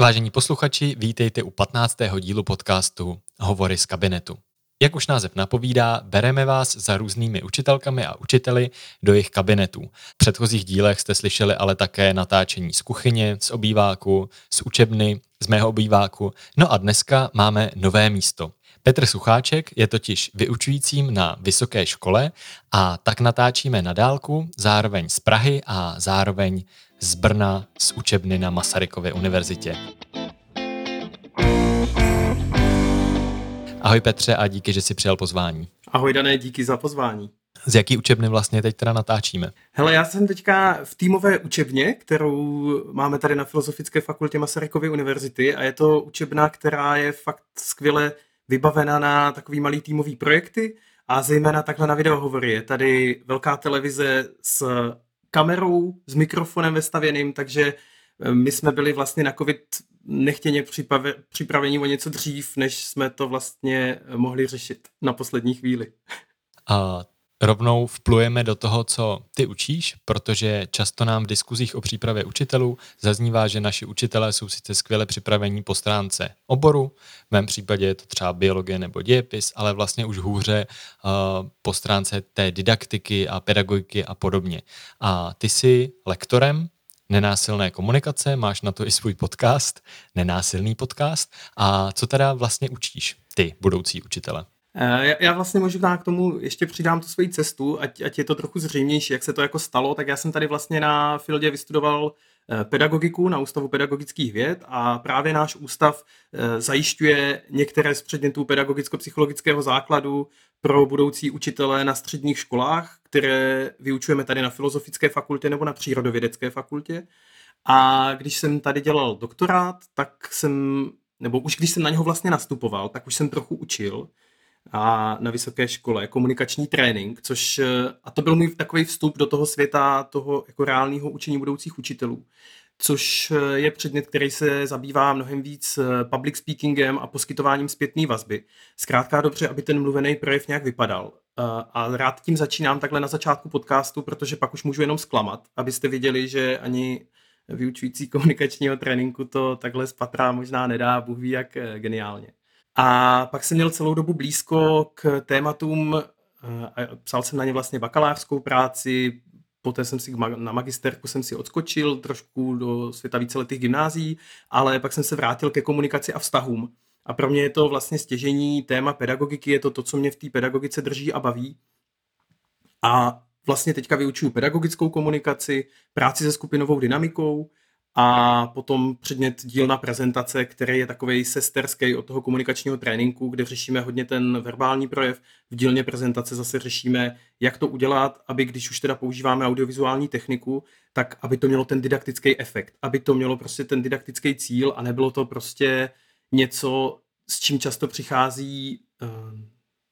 Vážení posluchači, vítejte u 15. dílu podcastu Hovory z kabinetu. Jak už název napovídá, bereme vás za různými učitelkami a učiteli do jejich kabinetů. V předchozích dílech jste slyšeli ale také natáčení z kuchyně, z obýváku, z učebny, z mého obýváku. No a dneska máme nové místo. Petr Sucháček je totiž vyučujícím na vysoké škole a tak natáčíme na dálku, zároveň z Prahy a zároveň z Brna z učebny na Masarykově univerzitě. Ahoj Petře a díky, že jsi přijal pozvání. Ahoj Dané, díky za pozvání. Z jaký učebny vlastně teď teda natáčíme? Hele, já jsem teďka v týmové učebně, kterou máme tady na Filozofické fakultě Masarykovy univerzity a je to učebna, která je fakt skvěle vybavená na takový malý týmový projekty a zejména takhle na videohovory. Je tady velká televize s kamerou, s mikrofonem vestavěným, takže eh, my jsme byli vlastně na COVID nechtěně připraveni o něco dřív, než jsme to vlastně mohli řešit na poslední chvíli. A rovnou vplujeme do toho, co ty učíš, protože často nám v diskuzích o přípravě učitelů zaznívá, že naši učitelé jsou sice skvěle připravení po stránce oboru, v mém případě je to třeba biologie nebo dějepis, ale vlastně už hůře uh, po stránce té didaktiky a pedagogiky a podobně. A ty jsi lektorem nenásilné komunikace, máš na to i svůj podcast, nenásilný podcast. A co teda vlastně učíš ty, budoucí učitele? Eh, já vlastně možná k tomu ještě přidám tu svoji cestu, ať, ať je to trochu zřejmější, jak se to jako stalo. Tak já jsem tady vlastně na Fieldě vystudoval eh, pedagogiku na Ústavu pedagogických věd a právě náš ústav eh, zajišťuje některé z předmětů pedagogicko-psychologického základu pro budoucí učitele na středních školách, které vyučujeme tady na Filozofické fakultě nebo na Přírodovědecké fakultě. A když jsem tady dělal doktorát, tak jsem, nebo už když jsem na něho vlastně nastupoval, tak už jsem trochu učil a na vysoké škole komunikační trénink, což eh, a to byl můj takový vstup do toho světa toho jako reálného učení budoucích učitelů, což eh, je předmět, který se zabývá mnohem víc eh, public speakingem a poskytováním zpětné vazby. Zkrátka dobře, aby ten mluvený projev nějak vypadal. A rád tím začínám takhle na začátku podcastu, protože pak už můžu jenom zklamat, abyste viděli, že ani vyučující komunikačního tréninku to takhle spatrá možná nedá, Bůh ví jak geniálně. A pak jsem měl celou dobu blízko k tématům, eh, psal jsem na ně vlastně bakalářskou práci, poté jsem si na magisterku jsem si odskočil trošku do světa víceletých gymnází, ale pak jsem se vrátil ke komunikaci a vztahům. A pro mě je to vlastně stěžení téma pedagogiky, je to to, co mě v té pedagogice drží a baví. A vlastně teďka vyučuju pedagogickou komunikaci, práci se skupinovou dynamikou, a potom předmět dílna prezentace, který je takový sesterský od toho komunikačního tréninku, kde řešíme hodně ten verbální projev. V dílně prezentace zase řešíme, jak to udělat, aby když už teda používáme audiovizuální techniku, tak aby to mělo ten didaktický efekt, aby to mělo prostě ten didaktický cíl a nebylo to prostě něco, s čím často přichází uh,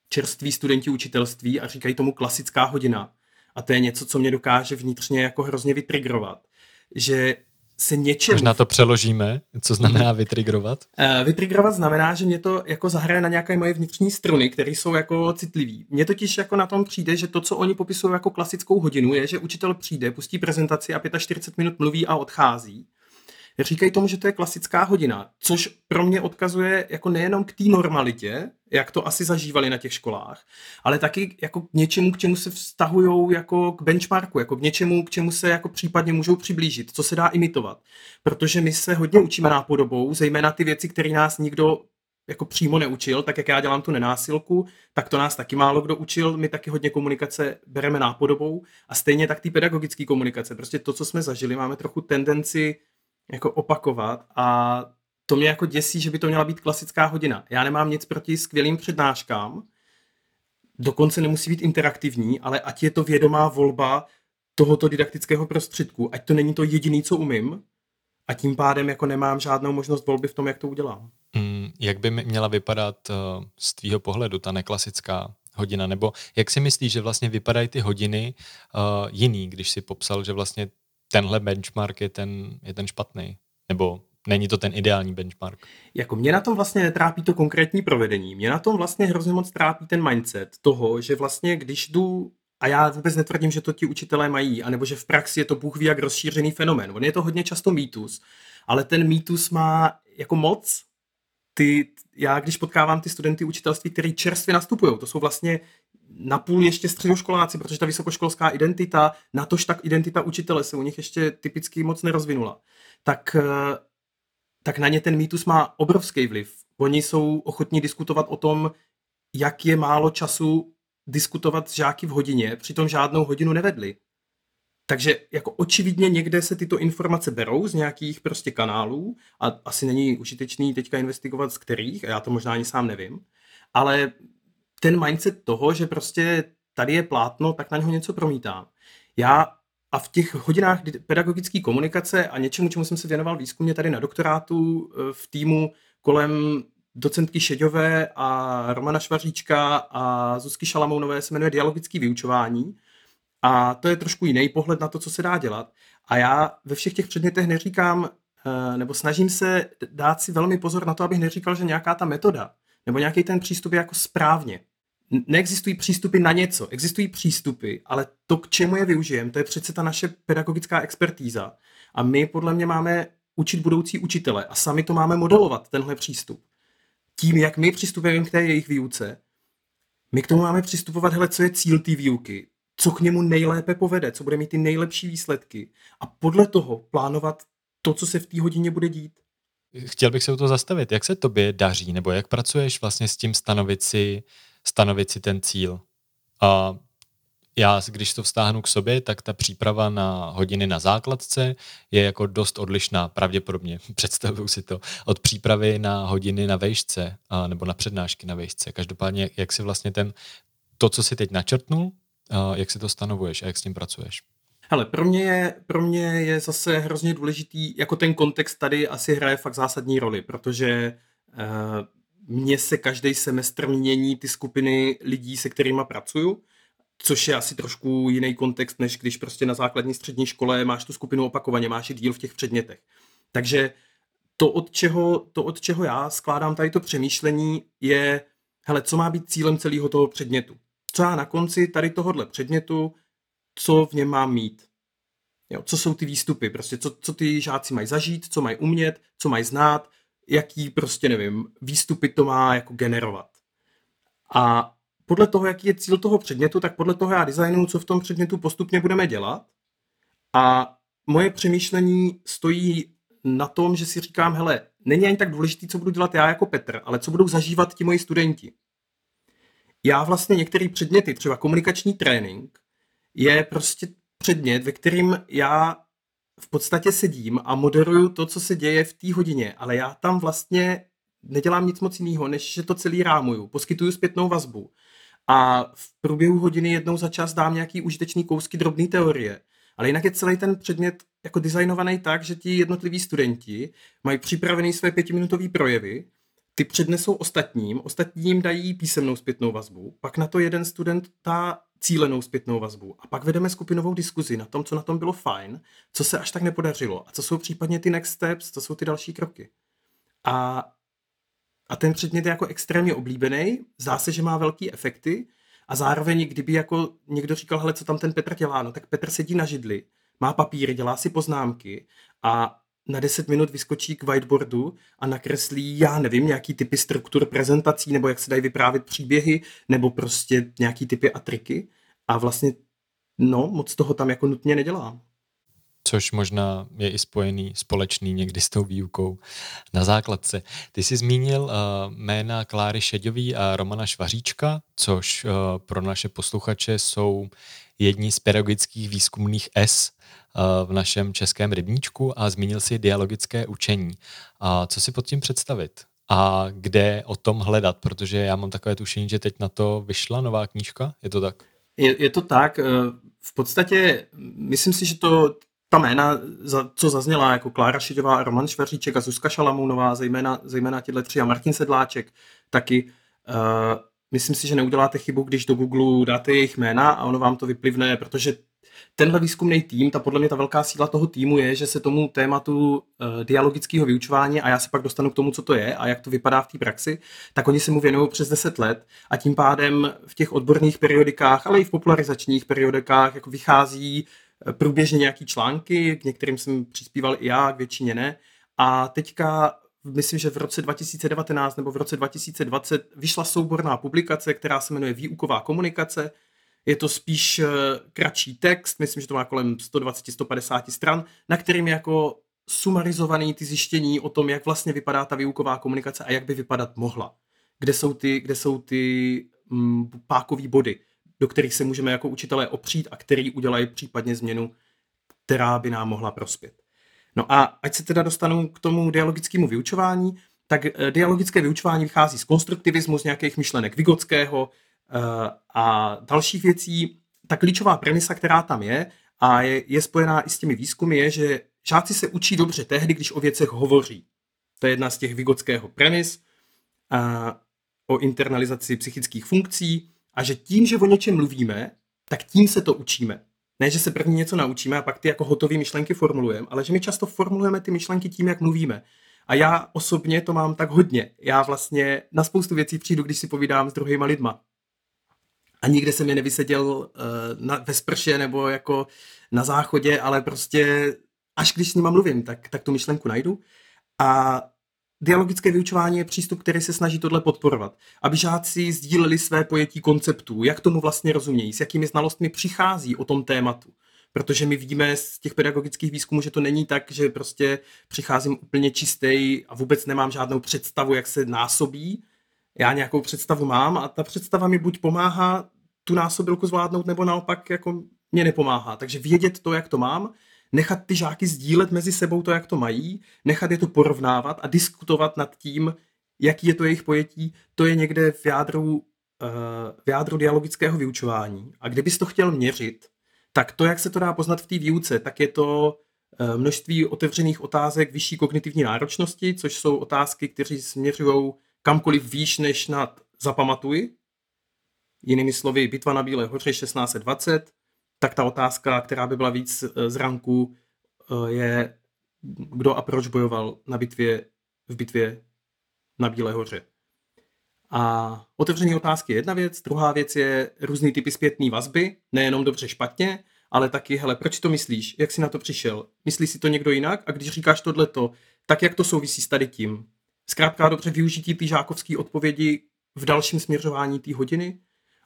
čerství studenti učitelství a říkají tomu klasická hodina. A to je něco, co mě dokáže vnitřně jako hrozně vytrigrovat. Že se něčemu... Možná to přeložíme, co znamená vytrigrovat? Uh, vytrigrovat znamená, že mě to jako zahraje na nějaké moje vnitřní struny, které jsou jako citlivý. Mně totiž jako na tom přijde, že to, co oni popisují jako klasickou hodinu, je, že učitel přijde, pustí prezentaci a 45 minut mluví a odchází říkají tomu, že to je klasická hodina, což pro mě odkazuje jako nejenom k té normalitě, jak to asi zažívali na těch školách, ale taky jako k něčemu, k čemu se vztahují jako k benchmarku, jako k něčemu, k čemu se jako případně můžou přiblížit, co se dá imitovat. Protože my se hodně učíme nápodobou, zejména ty věci, které nás nikdo jako přímo neučil, tak jak já dělám tu nenásilku, tak to nás taky málo kdo učil, my taky hodně komunikace bereme nápodobou a stejně tak ty pedagogické komunikace. Prostě to, co jsme zažili, máme trochu tendenci jako opakovat a to mě jako děsí, že by to měla být klasická hodina. Já nemám nic proti skvělým přednáškám, dokonce nemusí být interaktivní, ale ať je to vědomá volba tohoto didaktického prostředku, ať to není to jediný, co umím, a tím pádem jako nemám žádnou možnost volby v tom, jak to udělám. Mm, jak by měla vypadat uh, z tvýho pohledu ta neklasická hodina? Nebo jak si myslíš, že vlastně vypadají ty hodiny uh, jiný, když si popsal, že vlastně tenhle benchmark je ten, je ten špatný? Nebo není to ten ideální benchmark? Jako mě na tom vlastně netrápí to konkrétní provedení. Mě na tom vlastně hrozně moc trápí ten mindset toho, že vlastně když jdu a já vůbec netvrdím, že to ti učitelé mají, anebo že v praxi je to Bůh ví jak rozšířený fenomén. On je to hodně často mýtus, ale ten mýtus má jako moc. Ty, já když potkávám ty studenty učitelství, který čerstvě nastupují, to jsou vlastně napůl ještě středoškoláci, protože ta vysokoškolská identita, natož tak identita učitele se u nich ještě typicky moc nerozvinula, tak, eh, tak na ně ten mýtus má obrovský vliv. Oni jsou ochotní diskutovat o tom, jak je málo času diskutovat s žáky v hodině, přitom žádnou hodinu nevedli. Takže jako očividně někde se tyto informace berou z nějakých prostě kanálů a asi není užitečný teďka investigovat z kterých, a já to možná ani sám nevím, ale ten mindset toho, že prostě tady je plátno, tak na něho něco promítám. Já a v těch hodinách pedagogické komunikace a něčemu, čemu jsem se věnoval výzkumně tady na doktorátu e, v týmu kolem docentky Šeďové a Romana Švaříčka a Zuzky Šalamounové se jmenuje dialogické vyučování. A to je trošku jiný pohled na to, co se dá dělat. A já ve všech těch předmětech neříkám, e, nebo snažím se dát si velmi pozor na to, abych neříkal, že nějaká ta metoda nebo nějaký ten přístup je jako správně. Neexistují přístupy na něco, existují přístupy, ale to, k čemu je využijeme, to je přece ta naše pedagogická expertíza. A my podle mě máme učit budoucí učitele a sami to máme modelovat, tenhle přístup. Tím, jak my přistupujeme k té jejich výuce, my k tomu máme přistupovat, hele, co je cíl té výuky, co k němu nejlépe povede, co bude mít ty nejlepší výsledky a podle toho plánovat to, co se v té hodině bude dít chtěl bych se u toho zastavit. Jak se tobě daří, nebo jak pracuješ vlastně s tím stanovit si, stanovit si ten cíl? A já, když to vztáhnu k sobě, tak ta příprava na hodiny na základce je jako dost odlišná, pravděpodobně, představuju si to, od přípravy na hodiny na vejšce a, nebo na přednášky na vejšce. Každopádně, jak si vlastně ten, to, co si teď načrtnul, jak si to stanovuješ a jak s tím pracuješ? Hele, pro mě, je, pro mě je zase hrozně důležitý, jako ten kontext tady asi hraje fakt zásadní roli, protože uh, mně se každý semestr mění ty skupiny lidí, se kterými pracuju, což je asi trošku jiný kontext, než když prostě na základní střední škole máš tu skupinu opakovaně, máš i díl v těch předmětech. Takže to od, čeho, to, od čeho já skládám tady to přemýšlení, je, hele, co má být cílem celého toho předmětu. Já na konci tady tohohle předmětu co v něm mám mít. Jo, co jsou ty výstupy, prostě co, co ty žáci mají zažít, co mají umět, co mají znát, jaký prostě, nevím, výstupy to má jako generovat. A podle toho, jaký je cíl toho předmětu, tak podle toho já designuju, co v tom předmětu postupně budeme dělat. A moje přemýšlení stojí na tom, že si říkám, hele, není ani tak důležitý, co budu dělat já jako Petr, ale co budou zažívat ti moji studenti. Já vlastně některé předměty, třeba komunikační trénink, je prostě předmět, ve kterým já v podstatě sedím a moderuju to, co se děje v té hodině, ale já tam vlastně nedělám nic moc jiného, než že to celý rámuju, poskytuju zpětnou vazbu a v průběhu hodiny jednou za čas dám nějaký užitečný kousky drobné teorie. Ale jinak je celý ten předmět jako designovaný tak, že ti jednotliví studenti mají připravený své pětiminutové projevy, ty přednesou ostatním, ostatním dají písemnou zpětnou vazbu, pak na to jeden student dá cílenou zpětnou vazbu. A pak vedeme skupinovou diskuzi na tom, co na tom bylo fajn, co se až tak nepodařilo a co jsou případně ty next steps, co jsou ty další kroky. A, a ten předmět je jako extrémně oblíbený, zdá se, že má velký efekty a zároveň, kdyby jako někdo říkal, hele, co tam ten Petr dělá, no tak Petr sedí na židli, má papíry, dělá si poznámky a na 10 minut vyskočí k whiteboardu a nakreslí, já nevím, nějaký typy struktur prezentací, nebo jak se dají vyprávět příběhy, nebo prostě nějaký typy a triky. A vlastně, no, moc toho tam jako nutně nedělá. Což možná je i spojený, společný někdy s tou výukou na základce. Ty jsi zmínil uh, jména Kláry Šeďový a Romana Švaříčka, což uh, pro naše posluchače jsou jedni z pedagogických výzkumných S v našem českém rybníčku a zmínil si dialogické učení. A co si pod tím představit? A kde o tom hledat? Protože já mám takové tušení, že teď na to vyšla nová knížka. Je to tak? Je, je to tak. Eh, v podstatě myslím si, že to ta jména, co zazněla, jako Klára Šiďová, Roman Šveříček a Zuzka Šalamounová, zejména, zejména tyhle tři a Martin Sedláček, taky uh, myslím si, že neuděláte chybu, když do Google dáte jejich jména a ono vám to vyplivne, protože tenhle výzkumný tým, ta podle mě ta velká síla toho týmu je, že se tomu tématu uh, dialogického vyučování, a já se pak dostanu k tomu, co to je a jak to vypadá v té praxi, tak oni se mu věnují přes 10 let a tím pádem v těch odborných periodikách, ale i v popularizačních periodikách jako vychází eh, průběžně nějaký články, k některým jsem přispíval i já, k většině ne, a teďka myslím, že v roce 2019 nebo v roce 2020 vyšla souborná publikace, která se jmenuje Výuková komunikace. Je to spíš kratší text, myslím, že to má kolem 120-150 stran, na kterým je jako sumarizovaný ty zjištění o tom, jak vlastně vypadá ta výuková komunikace a jak by vypadat mohla. Kde jsou ty, kde jsou ty mm, pákové body, do kterých se můžeme jako učitelé opřít a který udělají případně změnu, která by nám mohla prospět. No a ať se teda dostanu k tomu dialogickému vyučování, tak eh, dialogické vyučování vychází z konstruktivismu, z nějakých myšlenek Vygotského eh, a dalších věcí. Ta klíčová premisa, která tam je a je, je spojená i s těmi výzkumy, je, že žáci se učí dobře tehdy, když o věcech hovoří. To je jedna z těch Vygotského premis a, o internalizaci psychických funkcí a že tím, že o něčem mluvíme, tak tím se to učíme. Ne, že se první něco naučíme a pak ty jako hotové myšlenky formulujeme, ale že my často formulujeme ty myšlenky tím, jak mluvíme. A já osobně to mám tak hodně. Já vlastně na spoustu věcí přijdu, když si povídám s druhýma lidma. A nikde jsem je nevyseděl uh, na, ve sprše nebo jako na záchodě, ale prostě až když s nima mluvím, tak, tak tu myšlenku najdu. A dialogické vyučování je přístup, který se snaží tohle podporovat. Aby žáci sdíleli své pojetí konceptů, jak tomu vlastně rozumějí, s jakými znalostmi přichází o tom tématu. Protože my víme z těch pedagogických výzkumů, že to není tak, že prostě přicházím úplně čistý a vůbec nemám žádnou představu, jak se násobí. Já nějakou představu mám a ta představa mi buď pomáhá tu násobilku zvládnout, nebo naopak jako mě nepomáhá. Takže vědět to, jak to mám, nechat ty žáky sdílet mezi sebou to, jak to mají, nechat je to porovnávat a diskutovat nad tím, jaký je to jejich pojetí, to je někde v jádru, uh, v jádru dialogického vyučování. A kdybys to chtěl měřit, tak to, jak se to dá poznat v té výuce, tak je to uh, množství otevřených otázek vyšší kognitivní náročnosti, což jsou otázky, které směřují kamkoliv výš než nad zapamatuj. Jinými slovy, bitva na Bílé hoře 1620, tak ta otázka, která by byla víc eh, z ranku, eh, je, kdo a proč bojoval na bitvě, v bitvě na Bílé hoře. A otevřené otázky je jedna věc, druhá věc je různý typy zpětné vazby, nejenom dobře špatně, ale taky, hele, proč to myslíš, jak jsi na to přišel, myslí si to někdo jinak a když říkáš tohleto, tak jak to souvisí s tady tím. Zkrátka dobře využití ty žákovské odpovědi v dalším směřování té hodiny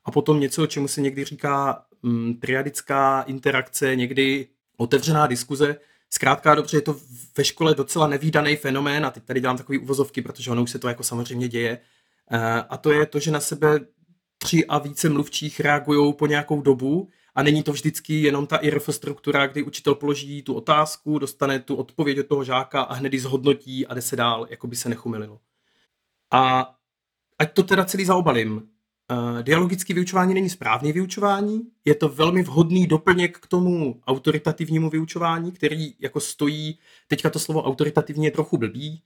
a potom něco, čemu se někdy říká mm, triadická interakce, někdy otevřená diskuze. Zkrátka dobře, je to ve škole docela nevýdaný fenomén a teď tady dělám takový uvozovky, protože ono už se to jako samozřejmě děje. Eh, a to je to, že na sebe tři a více mluvčích reagují po nějakou dobu a není to vždycky jenom ta IRF struktura, kdy učitel položí tu otázku, dostane tu odpověď od toho žáka a hned ji zhodnotí a jde se dál, jako by se nechumililo. A ať to teda celý zaobalím. Uh, dialogické vyučování není správné vyučování, je to velmi vhodný doplněk k tomu autoritativnímu vyučování, který jako stojí, teďka to slovo autoritativní je trochu blbý,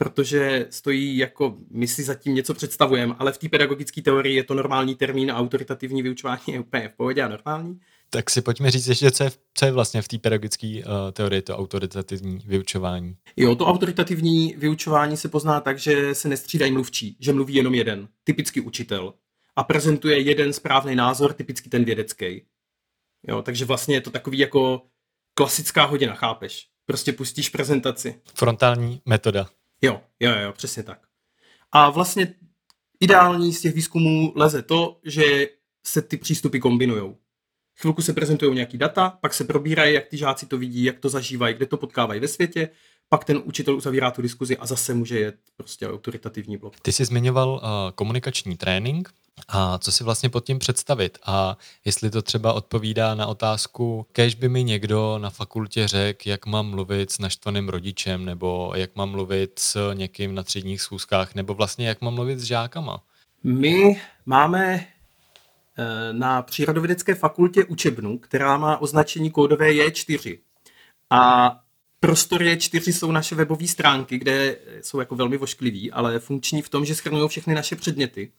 protože stojí jako, my si zatím něco představujeme, ale v té pedagogické teorii je to normální termín a autoritativní vyučování je úplně v pohodě a normální. Tak si pojďme říct ještě, co je, co je vlastně v té pedagogické uh, teorii to autoritativní vyučování. Jo, to autoritativní vyučování se pozná tak, že se nestřídají mluvčí, že mluví jenom jeden, typicky učitel a prezentuje jeden správný názor, typicky ten vědecký. Jo, takže vlastně je to takový jako klasická hodina, chápeš? Prostě pustíš prezentaci. Frontální metoda. Jo, jo, jo, přesně tak. A vlastně ideální z těch výzkumů leze to, že se ty přístupy kombinují. Chvilku se prezentují nějaký data, pak se probírají, jak ty žáci to vidí, jak to zažívají, kde to potkávají ve světě, pak ten učitel uzavírá tu diskuzi a zase může jet prostě autoritativní blok. Ty jsi zmiňoval uh, komunikační trénink. A co si vlastně pod tím představit? A jestli to třeba odpovídá na otázku, kež by mi někdo na fakultě řekl, jak mám mluvit s naštvaným rodičem, nebo jak mám mluvit s někým na třídních schůzkách, nebo vlastně jak mám mluvit s žákama? My máme na Přírodovědecké fakultě učebnu, která má označení kódové J4. A Prostor je čtyři jsou naše webové stránky, kde jsou jako velmi voškliví, ale funkční v tom, že schrnují všechny naše předměty.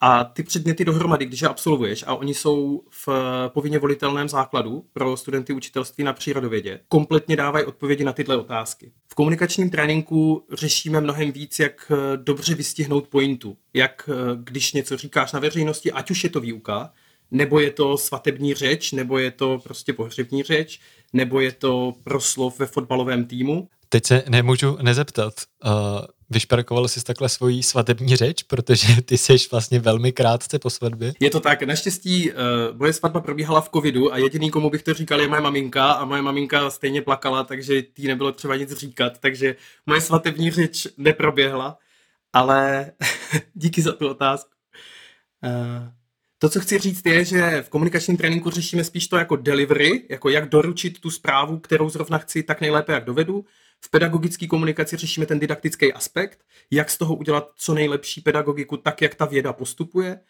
A ty předměty dohromady, když je absolvuješ, a oni jsou v povinně volitelném základu pro studenty učitelství na přírodovědě, kompletně dávají odpovědi na tyhle otázky. V komunikačním tréninku řešíme mnohem víc, jak dobře vystihnout pointu. Jak když něco říkáš na veřejnosti, ať už je to výuka, nebo je to svatební řeč, nebo je to prostě pohřební řeč, nebo je to proslov ve fotbalovém týmu. Teď se nemůžu nezeptat. Uh, vyšperkoval jsi takhle svoji svatební řeč, protože ty jsi vlastně velmi krátce po svatbě. Je to tak, naštěstí uh, moje svatba probíhala v covidu a jediný, komu bych to říkal, je moje maminka a moje maminka stejně plakala, takže tý nebylo třeba nic říkat, takže moje svatební řeč neproběhla, ale díky za tu otázku. Uh, to, co chci říct, je, že v komunikačním tréninku řešíme spíš to jako delivery, jako jak doručit tu zprávu, kterou zrovna chci tak nejlépe, jak dovedu. V pedagogické komunikaci řešíme ten didaktický aspekt, jak z toho udělat co nejlepší pedagogiku, tak jak ta věda postupuje.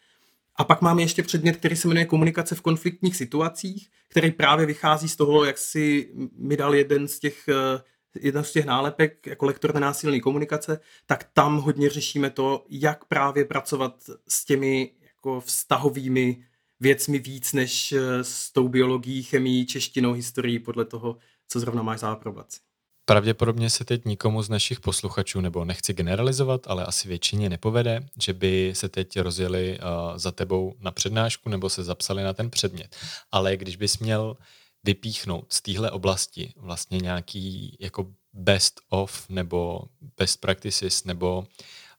A pak máme ještě předmět, který se jmenuje komunikace v konfliktních situacích, který právě vychází z toho, jak si mi dal jeden z těch, eh, jeden z těch nálepek jako lektor nenásilné komunikace, tak tam hodně řešíme to, jak právě pracovat s těmi jako vztahovými věcmi víc než eh, s tou biologií, chemií, češtinou, historií, podle toho, co zrovna máš za aprobaci. Pravděpodobně se teď nikomu z našich posluchačů, nebo nechci generalizovat, ale asi většině nepovede, že by se teď rozjeli uh, za tebou na přednášku nebo se zapsali na ten předmět. Ale když bys měl vypíchnout z téhle oblasti vlastně nějaký jako best of nebo best practices nebo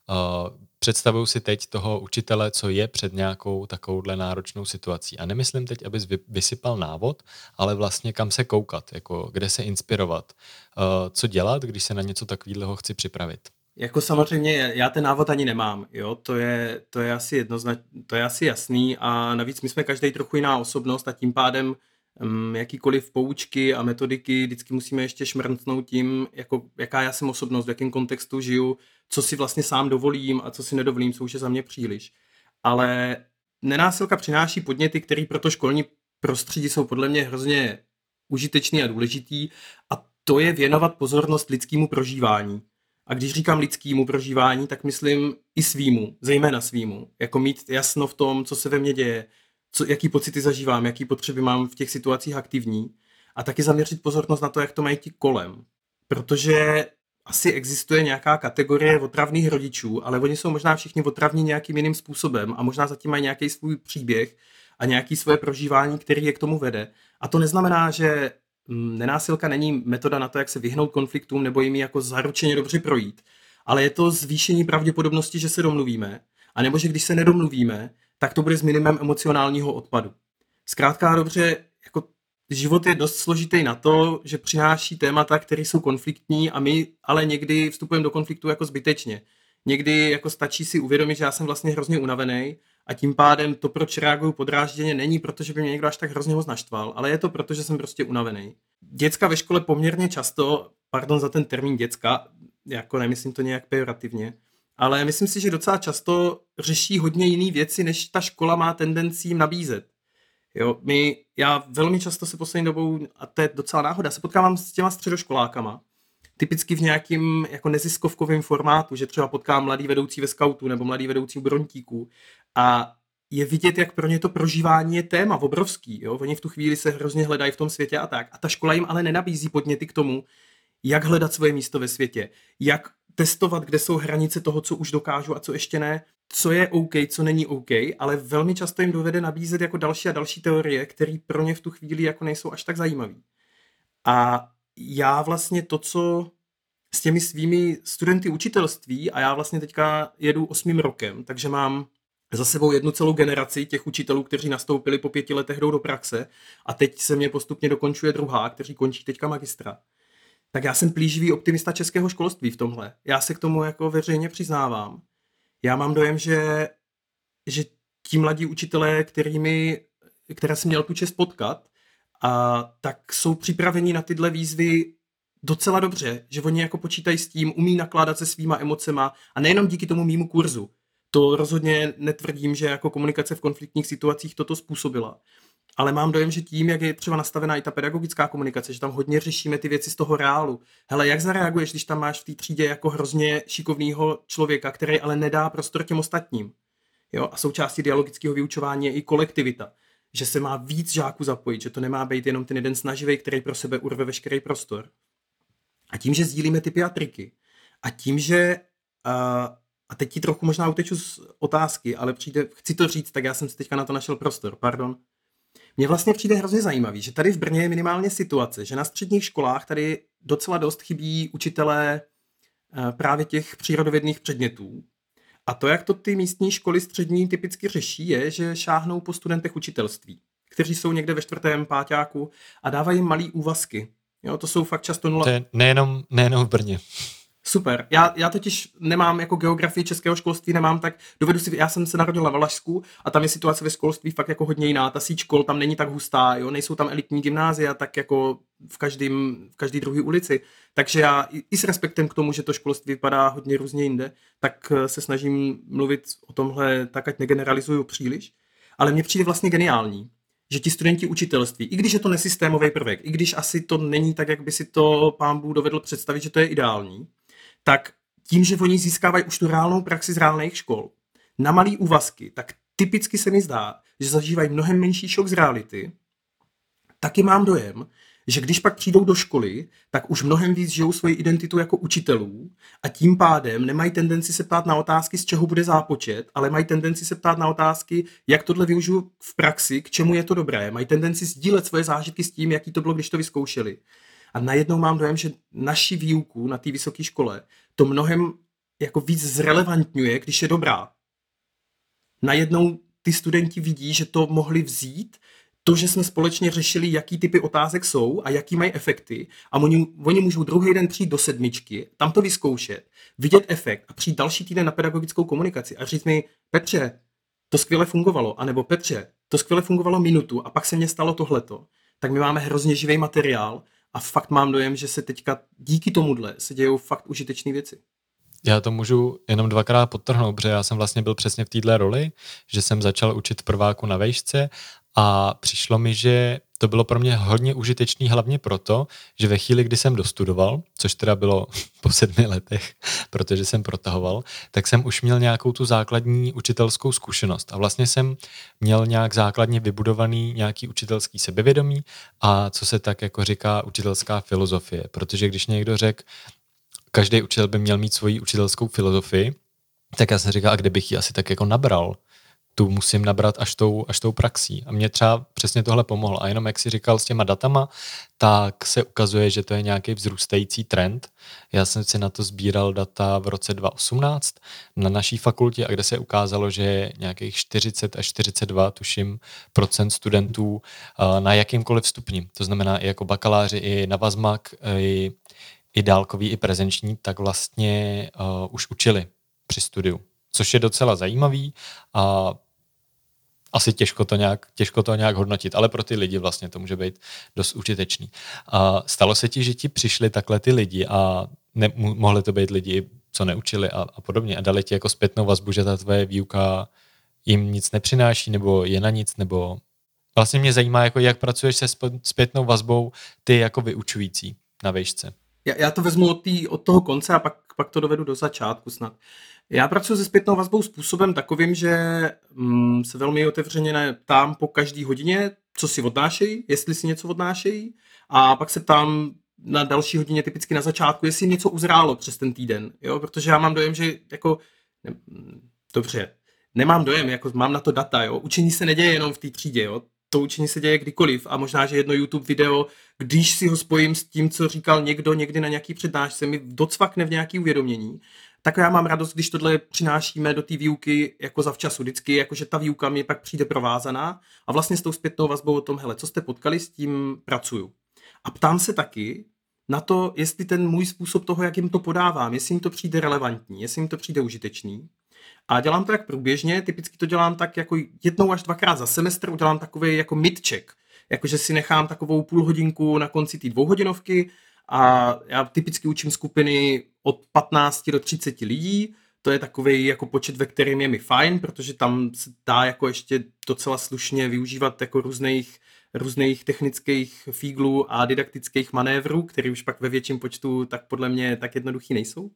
uh, představuju si teď toho učitele, co je před nějakou takovouhle náročnou situací. A nemyslím teď, abys vysypal návod, ale vlastně kam se koukat, jako kde se inspirovat, uh, co dělat, když se na něco takového chci připravit. Jako samozřejmě, já ten návod ani nemám, jo, to je, to je asi jednoznač, to je asi jasný a navíc my jsme každý trochu jiná osobnost a tím pádem jakýkoliv poučky a metodiky vždycky musíme ještě šmrntnout tím, jako, jaká já jsem osobnost, v jakém kontextu žiju, co si vlastně sám dovolím a co si nedovolím, co už je za mě příliš. Ale nenásilka přináší podněty, které pro to školní prostředí jsou podle mě hrozně užitečný a důležitý a to je věnovat pozornost lidskému prožívání. A když říkám lidskému prožívání, tak myslím i svýmu, zejména svýmu. Jako mít jasno v tom, co se ve mně děje, co, jaký pocity zažívám, jaký potřeby mám v těch situacích aktivní a taky zaměřit pozornost na to, jak to mají ti kolem. Protože asi existuje nějaká kategorie otravných rodičů, ale oni jsou možná všichni otravní nějakým jiným způsobem a možná zatím mají nějaký svůj příběh a nějaký svoje prožívání, který je k tomu vede. A to neznamená, že mm, nenásilka není metoda na to, jak se vyhnout konfliktům nebo jim jako zaručeně dobře projít, ale je to zvýšení pravděpodobnosti, že se domluvíme, a nebo že když se nedomluvíme, tak to bude s minimem emocionálního odpadu. Zkrátka dobře, jako život je dost složitý na to, že přináší témata, které jsou konfliktní a my ale někdy vstupujeme do konfliktu jako zbytečně. Někdy jako stačí si uvědomit, že já jsem vlastně hrozně unavený a tím pádem to, proč reaguju podrážděně, není proto, že by mě někdo až tak hrozně moc naštval, ale je to proto, že jsem prostě unavený. Děcka ve škole poměrně často, pardon za ten termín děcka, jako nemyslím to nějak pejorativně, ale myslím si, že docela často řeší hodně jiné věci, než ta škola má tendenci jim nabízet. Jo, my, já velmi často se poslední dobou, a to je docela náhoda, se potkávám s těma středoškolákama, typicky v nějakým jako neziskovkovém formátu, že třeba potkám mladý vedoucí ve skautu nebo mladý vedoucí u brontíků a je vidět, jak pro ně to prožívání je téma obrovský. Jo? Oni v tu chvíli se hrozně hledají v tom světě a tak. A ta škola jim ale nenabízí podněty k tomu, jak hledat svoje místo ve světě, jak testovat, kde jsou hranice toho, co už dokážu a co ještě ne, co je OK, co není OK, ale velmi často jim dovede nabízet jako další a další teorie, které pro ně v tu chvíli jako nejsou až tak zajímavé. A já vlastně to, co s těmi svými studenty učitelství, a já vlastně teďka jedu osmým rokem, takže mám za sebou jednu celou generaci těch učitelů, kteří nastoupili po pěti letech do praxe a teď se mě postupně dokončuje druhá, kteří končí teďka magistra tak já jsem plíživý optimista českého školství v tomhle. Já se k tomu jako veřejně přiznávám. Já mám dojem, že, že ti mladí učitelé, kterými, které jsem měl tu čest potkat, a tak jsou připraveni na tyhle výzvy docela dobře, že oni jako počítají s tím, umí nakládat se svýma emocema a nejenom díky tomu mýmu kurzu. To rozhodně netvrdím, že jako komunikace v konfliktních situacích toto způsobila ale mám dojem, že tím, jak je třeba nastavená i ta pedagogická komunikace, že tam hodně řešíme ty věci z toho reálu. Hele, jak zareaguješ, když tam máš v té třídě jako hrozně šikovného člověka, který ale nedá prostor těm ostatním? Jo? A součástí dialogického vyučování je i kolektivita. Že se má víc žáků zapojit, že to nemá být jenom ten jeden snaživý, který pro sebe urve veškerý prostor. A tím, že sdílíme typy a triky, a tím, že uh, a teď ti trochu možná uteču z otázky, ale přijde, chci to říct, tak já jsem si teďka na to našel prostor, pardon. Mně vlastně přijde hrozně zajímavý, že tady v Brně je minimálně situace, že na středních školách tady docela dost chybí učitelé eh, právě těch přírodovědných předmětů. A to, jak to ty místní školy střední typicky řeší, je, že šáhnou po studentech učitelství, kteří jsou někde ve čtvrtém páťáku a dávají malý úvazky. Jo, to jsou fakt často nula. To je nejenom, nejenom v Brně. Super. Já, já totiž nemám jako geografii českého školství, nemám tak, dovedu si, já jsem se narodil na Valašsku a tam je situace ve školství fakt jako hodně jiná. Ta síť škol tam není tak hustá, jo, nejsou tam elitní gymnázia, tak jako v, každým, v každý druhé ulici. Takže já i, s respektem k tomu, že to školství vypadá hodně různě jinde, tak eh, se snažím mluvit o tomhle tak, ať negeneralizuju příliš. Ale mně přijde vlastně geniální, že ti studenti učitelství, i když je to nesystémový prvek, i když asi to není tak, jak by si to pán Bůh dovedl představit, že to je ideální, tak tím, že oni získávají už tu reálnou praxi z reálných škol na malý úvazky, tak typicky se mi zdá, že zažívají mnohem menší šok z reality. Taky mám dojem, že když pak přijdou do školy, tak už mnohem víc žijou svoji identitu jako učitelů a tím pádem nemají tendenci se ptát na otázky, z čeho bude zápočet, ale mají tendenci se ptát na otázky, jak tohle využiju v praxi, k čemu je to dobré. Mají tendenci sdílet svoje zážitky s tím, jaký to bylo, když to vyzkoušeli. A najednou mám dojem, že naši výuku na té vysoké škole to mnohem jako víc zrelevantňuje, když je dobrá. Najednou ty studenti vidí, že to mohli vzít, to, že jsme společně řešili, jaký typy otázek jsou a jaký mají efekty a oni, oni můžou druhý den přijít do sedmičky, tam to vyzkoušet, vidět efekt a přijít další týden na pedagogickou komunikaci a říct mi, Petře, to skvěle fungovalo, anebo Petře, to skvěle fungovalo minutu a pak se mně stalo tohleto, tak my máme hrozně živý materiál a fakt mám dojem, že se teďka díky tomuhle se dějou fakt užitečné věci. Já to můžu jenom dvakrát podtrhnout, protože já jsem vlastně byl přesně v této roli, že jsem začal učit prváku na vejšce a přišlo mi, že to bylo pro mě hodně užitečný hlavně proto, že ve chvíli, kdy jsem dostudoval, což teda bylo po sedmi letech, protože jsem protahoval, tak jsem už měl nějakou tu základní učitelskou zkušenost a vlastně jsem měl nějak základně vybudovaný nějaký učitelský sebevědomí a co se tak jako říká učitelská filozofie, protože když někdo řekl, každý učitel by měl mít svoji učitelskou filozofii, tak já jsem říkal, a kde bych ji asi tak jako nabral? Tu musím nabrat až tou, až tou praxí. A mě třeba přesně tohle pomohlo. A jenom jak si říkal s těma datama, tak se ukazuje, že to je nějaký vzrůstající trend. Já jsem si na to sbíral data v roce 2018 na naší fakultě, a kde se ukázalo, že nějakých 40 až 42, tuším, procent studentů na jakýmkoliv stupni, to znamená i jako bakaláři, i na Vazmak, i, i dálkový, i prezenční, tak vlastně uh, už učili při studiu což je docela zajímavý a asi těžko to, nějak, těžko to nějak hodnotit, ale pro ty lidi vlastně to může být dost užitečný. A stalo se ti, že ti přišli takhle ty lidi a ne, mohli to být lidi, co neučili a, a podobně a dali ti jako zpětnou vazbu, že ta tvoje výuka jim nic nepřináší nebo je na nic, nebo vlastně mě zajímá, jako jak pracuješ se zpětnou vazbou ty jako vyučující na výšce. Já, já to vezmu od, tý, od toho konce a pak, pak to dovedu do začátku snad. Já pracuji se zpětnou vazbou způsobem takovým, že mm, se velmi otevřeně ptám po každý hodině, co si odnášejí, jestli si něco odnášejí a pak se ptám na další hodině, typicky na začátku, jestli něco uzrálo přes ten týden, jo? protože já mám dojem, že jako, ne, dobře, nemám dojem, jako mám na to data, jo? učení se neděje jenom v té třídě, jo? to učení se děje kdykoliv a možná, že jedno YouTube video, když si ho spojím s tím, co říkal někdo někdy na nějaký přednášce, mi docvakne v nějaký uvědomění tak já mám radost, když tohle přinášíme do té výuky jako zavčasu vždycky, jakože ta výuka mi pak přijde provázaná a vlastně s tou zpětnou vazbou o tom, hele, co jste potkali, s tím pracuju. A ptám se taky na to, jestli ten můj způsob toho, jak jim to podávám, jestli jim to přijde relevantní, jestli jim to přijde užitečný. A dělám to jak průběžně, typicky to dělám tak jako jednou až dvakrát za semestr, udělám takový jako midcheck, jakože si nechám takovou půl hodinku na konci té dvouhodinovky a já typicky učím skupiny od 15 do 30 lidí, to je takový jako počet, ve kterém je mi fajn, protože tam se dá jako ještě docela slušně využívat jako různých, různých technických fíglů a didaktických manévrů, které už pak ve větším počtu tak podle mě tak jednoduchý nejsou.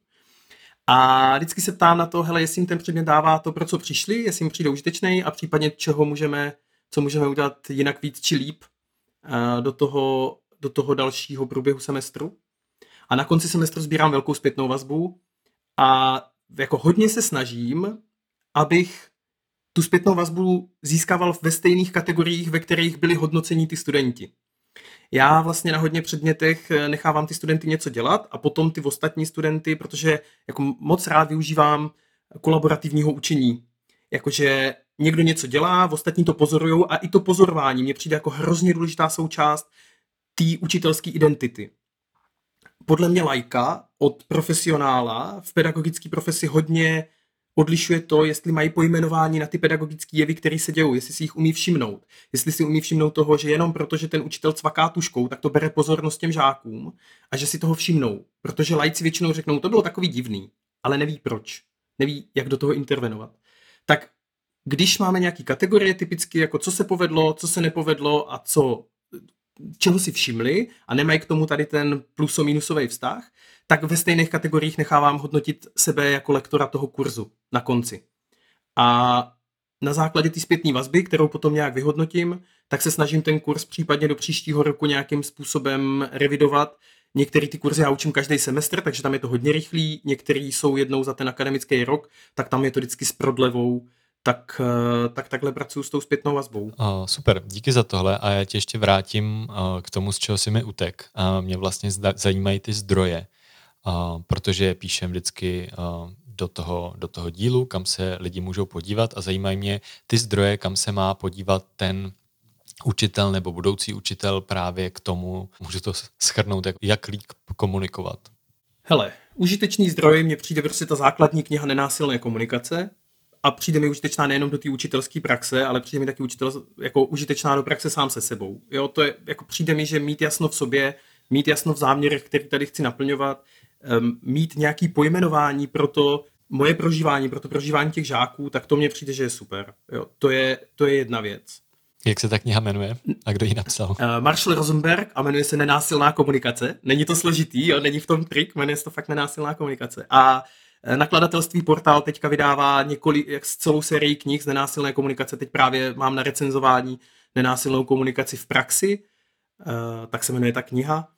A vždycky se ptám na to, hele, jestli jim ten předmět dává to, pro co přišli, jestli jim přijde užitečný a případně čeho můžeme, co můžeme udělat jinak víc či líp eh, do toho, do toho dalšího průběhu semestru. A na konci semestru sbírám velkou zpětnou vazbu a jako hodně se snažím, abych tu zpětnou vazbu získával ve stejných kategoriích, ve kterých byli hodnocení ty studenti. Já vlastně na hodně předmětech eh, nechávám ty studenty něco dělat a potom ty ostatní studenty, protože jako moc rád využívám kolaborativního učení. Jakože někdo něco dělá, ostatní to pozorují a i to pozorování mě přijde jako hrozně důležitá součást té učitelské identity. Podle mě lajka od profesionála v pedagogické profesi hodně odlišuje to, jestli mají pojmenování na ty pedagogické jevy, které se dějou, jestli si jich umí všimnout. Jestli si umí všimnout toho, že jenom proto, že ten učitel cvaká tuškou, tak to bere pozornost těm žákům a že si toho všimnou. Protože lajci většinou řeknou, to bylo takový divný, ale neví proč. Neví, jak do toho intervenovat. Tak když máme nějaké kategorie typicky, jako co se povedlo, co se nepovedlo a co čeho si všimli a nemají k tomu tady ten pluso-minusový vztah, tak ve stejných kategoriích nechávám hodnotit sebe jako lektora toho kurzu na konci. A na základě té zpětné vazby, kterou potom nějak vyhodnotím, tak se snažím ten kurz případně do příštího roku nějakým způsobem revidovat. Některé ty kurzy já učím každý semestr, takže tam je to hodně rychlý, některé jsou jednou za ten akademický rok, tak tam je to vždycky s prodlevou, tak, eh, tak takhle pracuji s tou zpětnou vazbou. Uh, super, díky za tohle a já tě ještě vrátím uh, k tomu, z čeho si mi utek. Uh, mě vlastně zajímají ty zdroje, uh, protože píšem vždycky uh, do toho, do toho dílu, kam se lidi můžou podívat a zajímají mě ty zdroje, kam se má podívat ten učitel nebo budoucí učitel právě k tomu, můžu to schrnout, jak, jak lík komunikovat. Hele, užitečný zdroj mě přijde prostě ta základní kniha Nenásilné komunikace, a přijde mi užitečná nejenom do té učitelské praxe, ale přijde mi taky učitel, jako užitečná do praxe sám se sebou. Jo, to je, jako přijde mi, že mít jasno v sobě, mít jasno v záměrech, který tady chci naplňovat, um, mít nějaký pojmenování pro to moje prožívání, pro to prožívání těch žáků, tak to mně přijde, že je super. Jo, to je, to je jedna věc. Jak se ta kniha jmenuje a kdo ji napsal? Uh, Marshall Rosenberg a jmenuje se Nenásilná komunikace. Není to složitý, jo, není v tom trik, jmenuje se to fakt Nenásilná komunikace. A Eh, nakladatelství Portál teďka vydává několik, jak celou sérii knih z nenásilné komunikace. Teď právě mám na recenzování nenásilnou komunikaci v praxi, eh, tak se jmenuje ta kniha.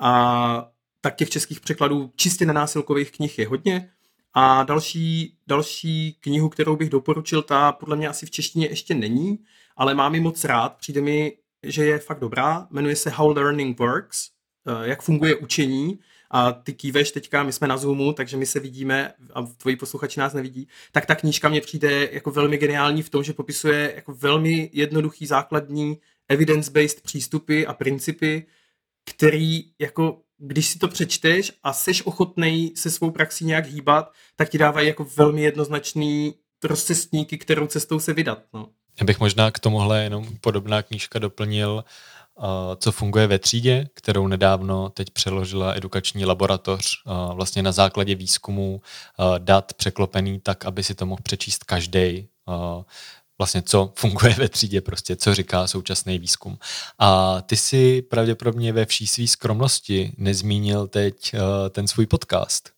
A tak těch českých překladů čistě nenásilkových knih je hodně. A další, další knihu, kterou bych doporučil, ta podle mě asi v češtině ještě není, ale mám ji moc rád. Přijde mi, že je fakt dobrá. Jmenuje se How Learning Works, eh, jak funguje učení a ty kýveš teďka, my jsme na Zoomu, takže my se vidíme a tvoji posluchači nás nevidí, tak ta knížka mě přijde jako velmi geniální v tom, že popisuje jako velmi jednoduchý základní evidence-based přístupy a principy, který jako když si to přečteš a seš ochotnej se svou praxí nějak hýbat, tak ti dávají jako velmi jednoznačný rozcestníky, kterou cestou se vydat. No. Já bych možná k tomuhle jenom podobná knížka doplnil co funguje ve třídě, kterou nedávno teď přeložila edukační laboratoř vlastně na základě výzkumu dat překlopený tak, aby si to mohl přečíst každý vlastně co funguje ve třídě, prostě co říká současný výzkum. A ty si pravděpodobně ve vší své skromnosti nezmínil teď ten svůj podcast.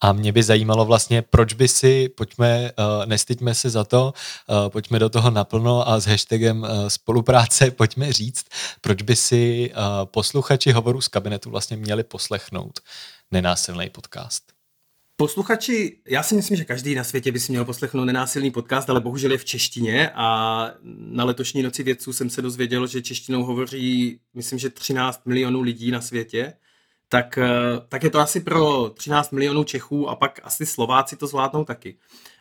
A mě by zajímalo vlastně, proč by si, pojďme, uh, nestyďme se za to, uh, pojďme do toho naplno a s hashtagem uh, spolupráce pojďme říct, proč by si posluchači hovoru z kabinetu vlastně měli poslechnout nenásilný podcast. Posluchači, já si myslím, že každý na světě by si měl poslechnout nenásilný podcast, ale bohužel je v češtině a na letošní noci vědců jsem se dozvěděl, že češtinou hovoří, myslím, že 13 milionů lidí na světě tak, eh, tak je to asi pro 13 milionů Čechů a pak asi Slováci to zvládnou taky.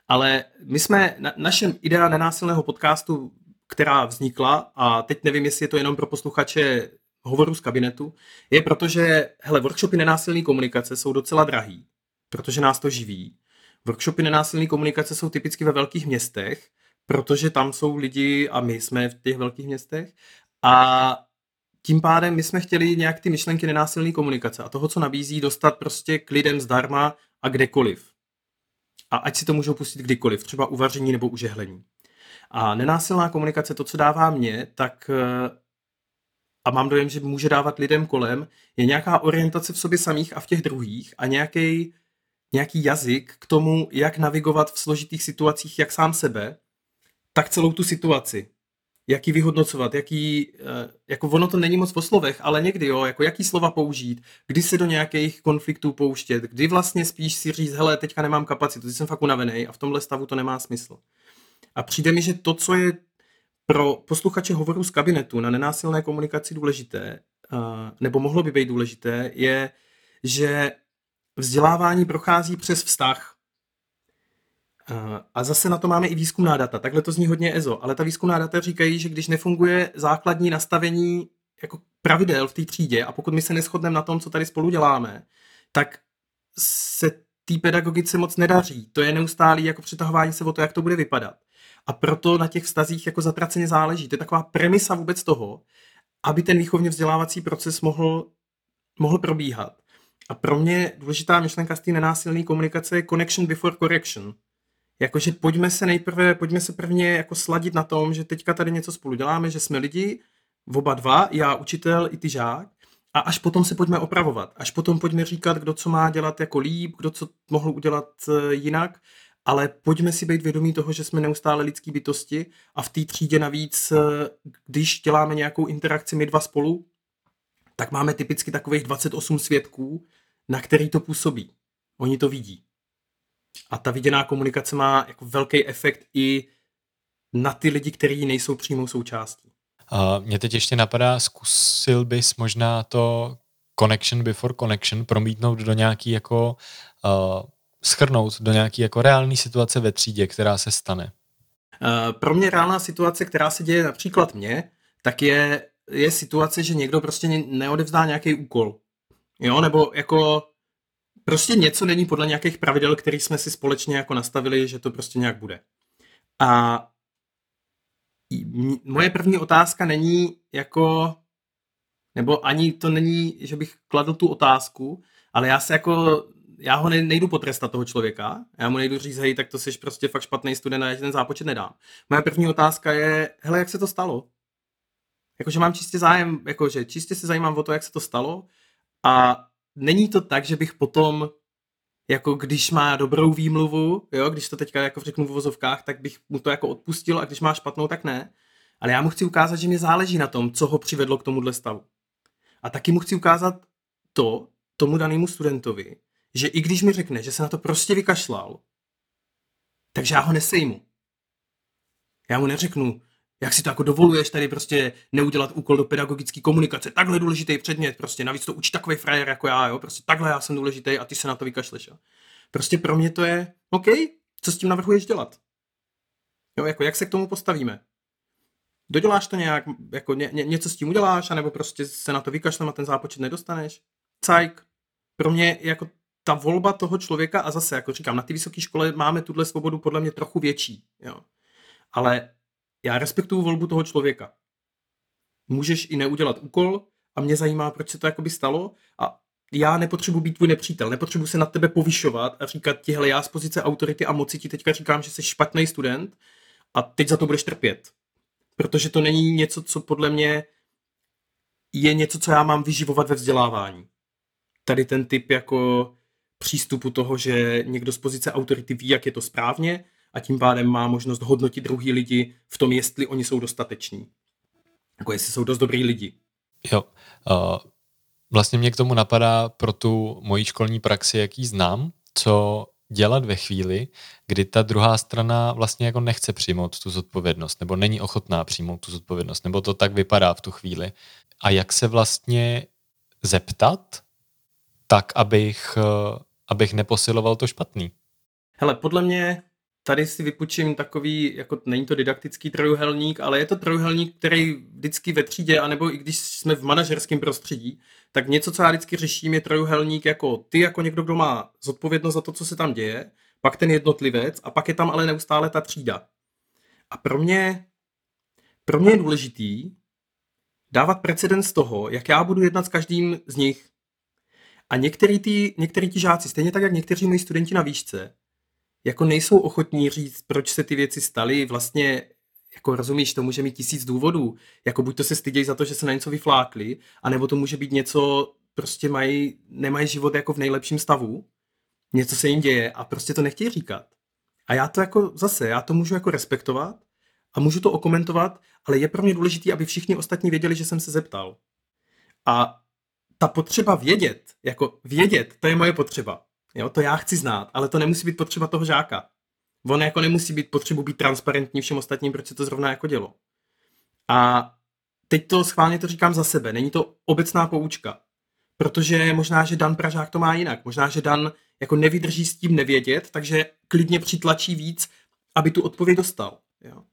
Ale my jsme, na, našem idea nenásilného podcastu, která vznikla, a teď nevím, jestli je to jenom pro posluchače hovoru z kabinetu, je proto, že hele, workshopy nenásilné komunikace jsou docela drahý, protože nás to živí. Workshopy nenásilné komunikace jsou typicky ve velkých městech, protože tam jsou lidi a my jsme v těch velkých městech a tím pádem my jsme chtěli nějak ty myšlenky nenásilné komunikace a toho, co nabízí, dostat prostě k lidem zdarma a kdekoliv. A ať si to můžou pustit kdykoliv, třeba u vaření nebo u žehlení. A nenásilná komunikace, to, co dává mě, tak eh, a mám dojem, že může dávat lidem kolem, je nějaká orientace v sobě samých a v těch druhých a nějaký, nějaký jazyk k tomu, jak navigovat v složitých situacích jak sám sebe, tak celou tu situaci jaký vyhodnocovat, jaký, eh, jako ono to není moc po slovech, ale někdy jo, jako jaký slova použít, kdy se do nějakých konfliktů pouštět, kdy vlastně spíš si říct, hele, teďka nemám kapacitu, jsem fakt unavený a v tomhle stavu to nemá smysl. A přijde mi, že to, co je pro posluchače hovoru z kabinetu na nenásilné komunikaci důležité, nebo mohlo by být důležité, je, že vzdělávání prochází přes vztah. A zase na to máme i výzkumná data. Takhle to zní hodně EZO, ale ta výzkumná data říkají, že když nefunguje základní nastavení jako pravidel v té třídě a pokud my se neschodneme na tom, co tady spolu děláme, tak se té pedagogice moc nedaří. To je neustálý jako přetahování se o to, jak to bude vypadat. A proto na těch vztazích jako zatraceně záleží. To je taková premisa vůbec toho, aby ten výchovně vzdělávací proces mohl, mohl probíhat. A pro mě důležitá myšlenka z té nenásilné komunikace je connection before correction. Jakože pojďme se nejprve, pojďme se prvně jako sladit na tom, že teďka tady něco spolu děláme, že jsme lidi, oba dva, já učitel i ty žák, a až potom se pojďme opravovat. Až potom pojďme říkat, kdo co má dělat jako líp, kdo co mohl udělat eh, jinak, ale pojďme si být vědomí toho, že jsme neustále lidský bytosti a v té třídě navíc, eh, když děláme nějakou interakci my dva spolu, tak máme typicky takových 28 svědků, na který to působí. Oni to vidí. A ta viděná komunikace má jako velký efekt i na ty lidi, kteří nejsou přímou součástí. Uh, mě teď ještě napadá, zkusil bys možná to connection before connection promítnout do nějaký jako uh, schrnout do nějaký jako reální situace ve třídě, která se stane. Uh, pro mě reálná situace, která se děje například mně, tak je, je situace, že někdo prostě neodevzdá nějaký úkol. Jo, nebo jako prostě něco není podle nějakých pravidel, které jsme si společně jako nastavili, že to prostě nějak bude. A moje první otázka není jako, nebo ani to není, že bych kladl tu otázku, ale já se jako, já ho nejdu potrestat toho člověka, já mu nejdu říct, hej, tak to jsi prostě fakt špatný student a já ten zápočet nedám. Moje první otázka je, hele, jak se to stalo? Jakože mám čistě zájem, jakože čistě se zajímám o to, jak se to stalo a není to tak, že bych potom jako když má dobrou výmluvu, jo, když to teďka jako řeknu v vozovkách, tak bych mu to jako odpustil a když má špatnou, tak ne. Ale já mu chci ukázat, že mě záleží na tom, co ho přivedlo k tomuhle stavu. A taky mu chci ukázat to, tomu danému studentovi, že i když mi řekne, že se na to prostě vykašlal, takže já ho nesejmu. Já mu neřeknu, jak si to jako dovoluješ tady prostě neudělat úkol do pedagogické komunikace, takhle důležitý předmět, prostě navíc to učí takový frajer jako já, jo, prostě takhle já jsem důležitý a ty se na to vykašleš, jo. Prostě pro mě to je, OK, co s tím navrhuješ dělat? Jo, jako jak se k tomu postavíme? Doděláš to nějak, jako ně, ně, něco s tím uděláš, anebo prostě se na to vykašlem a ten zápočet nedostaneš? Cajk. Pro mě jako ta volba toho člověka, a zase, jako říkám, na té vysoké škole máme tuhle svobodu podle mě trochu větší, jo. Ale já respektuju volbu toho člověka. Můžeš i neudělat úkol a mě zajímá, proč se to jakoby stalo a já nepotřebuji být tvůj nepřítel, nepotřebuji se na tebe povyšovat a říkat ti, hele, já z pozice autority a moci ti teďka říkám, že jsi špatný student a teď za to budeš trpět. Protože to není něco, co podle mě je něco, co já mám vyživovat ve vzdělávání. Tady ten typ jako přístupu toho, že někdo z pozice autority ví, jak je to správně a tím pádem má možnost hodnotit druhý lidi v tom, jestli oni jsou dostateční. Jako jestli jsou dost dobrý lidi. Jo. Uh, vlastně mě k tomu napadá pro tu moji školní praxi, jaký znám, co dělat ve chvíli, kdy ta druhá strana vlastně jako nechce přijmout tu zodpovědnost, nebo není ochotná přijmout tu zodpovědnost, nebo to tak vypadá v tu chvíli. A jak se vlastně zeptat, tak abych, eh, abych neposiloval to špatný? Hele, podle mě tady si vypučím takový, jako není to didaktický trojuhelník, ale je to trojuhelník, který vždycky ve třídě, anebo i když jsme v manažerském prostředí, tak něco, co já vždycky řeším, je trojuhelník jako ty, jako někdo, kdo má zodpovědnost za to, co se tam děje, pak ten jednotlivec a pak je tam ale neustále ta třída. A pro mě, pro mě je důležitý dávat precedens toho, jak já budu jednat s každým z nich. A některý ty žáci, stejně tak, jak někteří moji studenti na výšce, jako nejsou ochotní říct, proč se ty věci staly, vlastně jako rozumíš, to může mít tisíc důvodů. Jako buď to se stydějí za to, že se na něco vyflákli, anebo to může být něco, prostě mají, nemají život jako v nejlepším stavu, něco se jim děje a prostě to nechtějí říkat. A já to jako zase, já to můžu jako respektovat a můžu to okomentovat, ale je pro mě důležité, aby všichni ostatní věděli, že jsem se zeptal. A ta potřeba vědět, jako vědět, to je moje potřeba. Jo, to já chci znát, ale to nemusí být potřeba toho žáka. On jako nemusí být potřebu být transparentní všem ostatním, proč se to zrovna jako dělo. A teď to schválně to říkám za sebe, není to obecná poučka. Protože možná, že Dan Pražák to má jinak. Možná, že Dan jako nevydrží s tím nevědět, takže klidně přitlačí víc, aby tu odpověď dostal. Jo.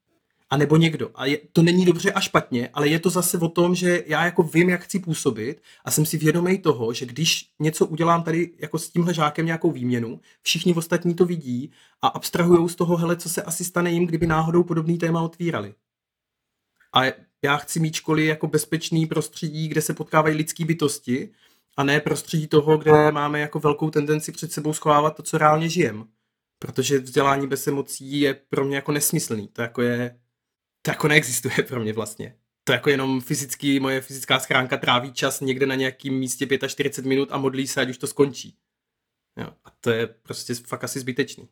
A nebo někdo. A je, to není dobře a špatně, ale je to zase o tom, že já jako vím, jak chci působit a jsem si vědomý toho, že když něco udělám tady jako s tímhle žákem nějakou výměnu, všichni ostatní to vidí a abstrahují z toho, hele, co se asi stane jim, kdyby náhodou podobný téma otvírali. A já chci mít školy jako bezpečný prostředí, kde se potkávají lidské bytosti a ne prostředí toho, kde máme jako velkou tendenci před sebou schovávat to, co reálně žijem. Protože vzdělání bez emocí je pro mě jako nesmyslný. To jako je, to jako neexistuje pro mě vlastně. To jako jenom fyzicky, moje fyzická schránka tráví čas někde na nějakém místě 45 minut a modlí se, ať už to skončí. Jo, a to je prostě fakt asi zbytečný.